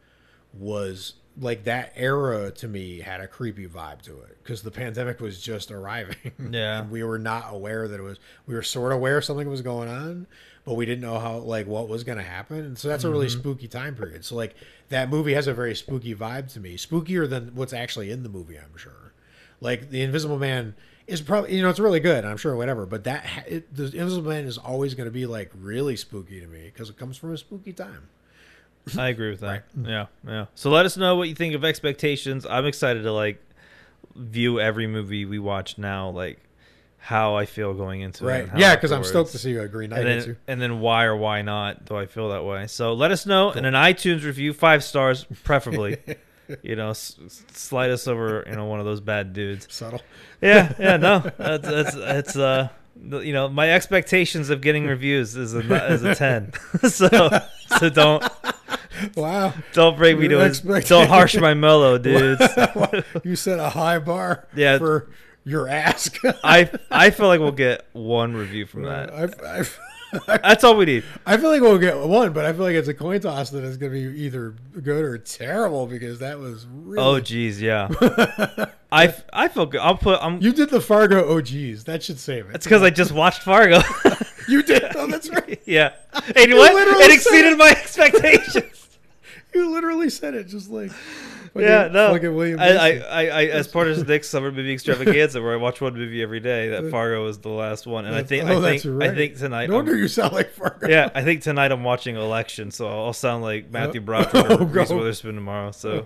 [SPEAKER 2] was like that era to me had a creepy vibe to it because the pandemic was just arriving.
[SPEAKER 1] Yeah.
[SPEAKER 2] And we were not aware that it was. We were sort of aware something was going on, but we didn't know how like what was going to happen. And so that's a really mm-hmm. spooky time period. So like that movie has a very spooky vibe to me, spookier than what's actually in the movie. I'm sure. Like the Invisible Man is probably you know it's really good. I'm sure whatever, but that it, the Invisible Man is always going to be like really spooky to me because it comes from a spooky time.
[SPEAKER 1] I agree with that. Yeah, yeah. So let us know what you think of expectations. I'm excited to like view every movie we watch now, like how I feel going into it.
[SPEAKER 2] Right. Yeah, because I'm stoked to see a Green Knight.
[SPEAKER 1] and then,
[SPEAKER 2] you.
[SPEAKER 1] and then why or why not do I feel that way? So let us know in an iTunes review, five stars preferably. you know, s- s- slide us over, you know, one of those bad dudes.
[SPEAKER 2] Subtle.
[SPEAKER 1] Yeah, yeah, no, that's that's it's uh, you know, my expectations of getting reviews is a is a ten. so so don't
[SPEAKER 2] Wow.
[SPEAKER 1] don't bring me to a,
[SPEAKER 2] expectations.
[SPEAKER 1] don't harsh my mellow, dudes.
[SPEAKER 2] you set a high bar
[SPEAKER 1] Yeah.
[SPEAKER 2] for your ask.
[SPEAKER 1] I I feel like we'll get one review from that.
[SPEAKER 2] I've, I've,
[SPEAKER 1] That's all we need.
[SPEAKER 2] I feel like we'll get one, but I feel like it's a coin toss that is going to be either good or terrible because that was really.
[SPEAKER 1] Oh, geez, yeah. I I feel good. I'll put. I'm.
[SPEAKER 2] you did the Fargo. Oh, geez, that should save it.
[SPEAKER 1] It's because I just watched Fargo.
[SPEAKER 2] you did. Oh, that's right.
[SPEAKER 1] yeah. And what? It exceeded my expectations.
[SPEAKER 2] You literally said it just like.
[SPEAKER 1] yeah,
[SPEAKER 2] fucking-
[SPEAKER 1] no.
[SPEAKER 2] fucking William.
[SPEAKER 1] I, I, I, I, as part of Nick's summer movie extravaganza, where I watch one movie every day, that Fargo was the last one, and I think,
[SPEAKER 2] oh,
[SPEAKER 1] I think,
[SPEAKER 2] that's
[SPEAKER 1] I think tonight.
[SPEAKER 2] No wonder
[SPEAKER 1] I'm-
[SPEAKER 2] you sound like Fargo.
[SPEAKER 1] yeah, I think tonight I'm watching Election, so I'll sound like Matthew Broderick
[SPEAKER 2] oh,
[SPEAKER 1] or Reese. Witherspoon tomorrow. So,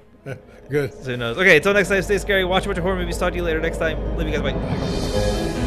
[SPEAKER 2] Good.
[SPEAKER 1] so who knows? Okay, until next time, stay scary. Watch a bunch of horror movies. Talk to you later next time. Love you guys. Bye.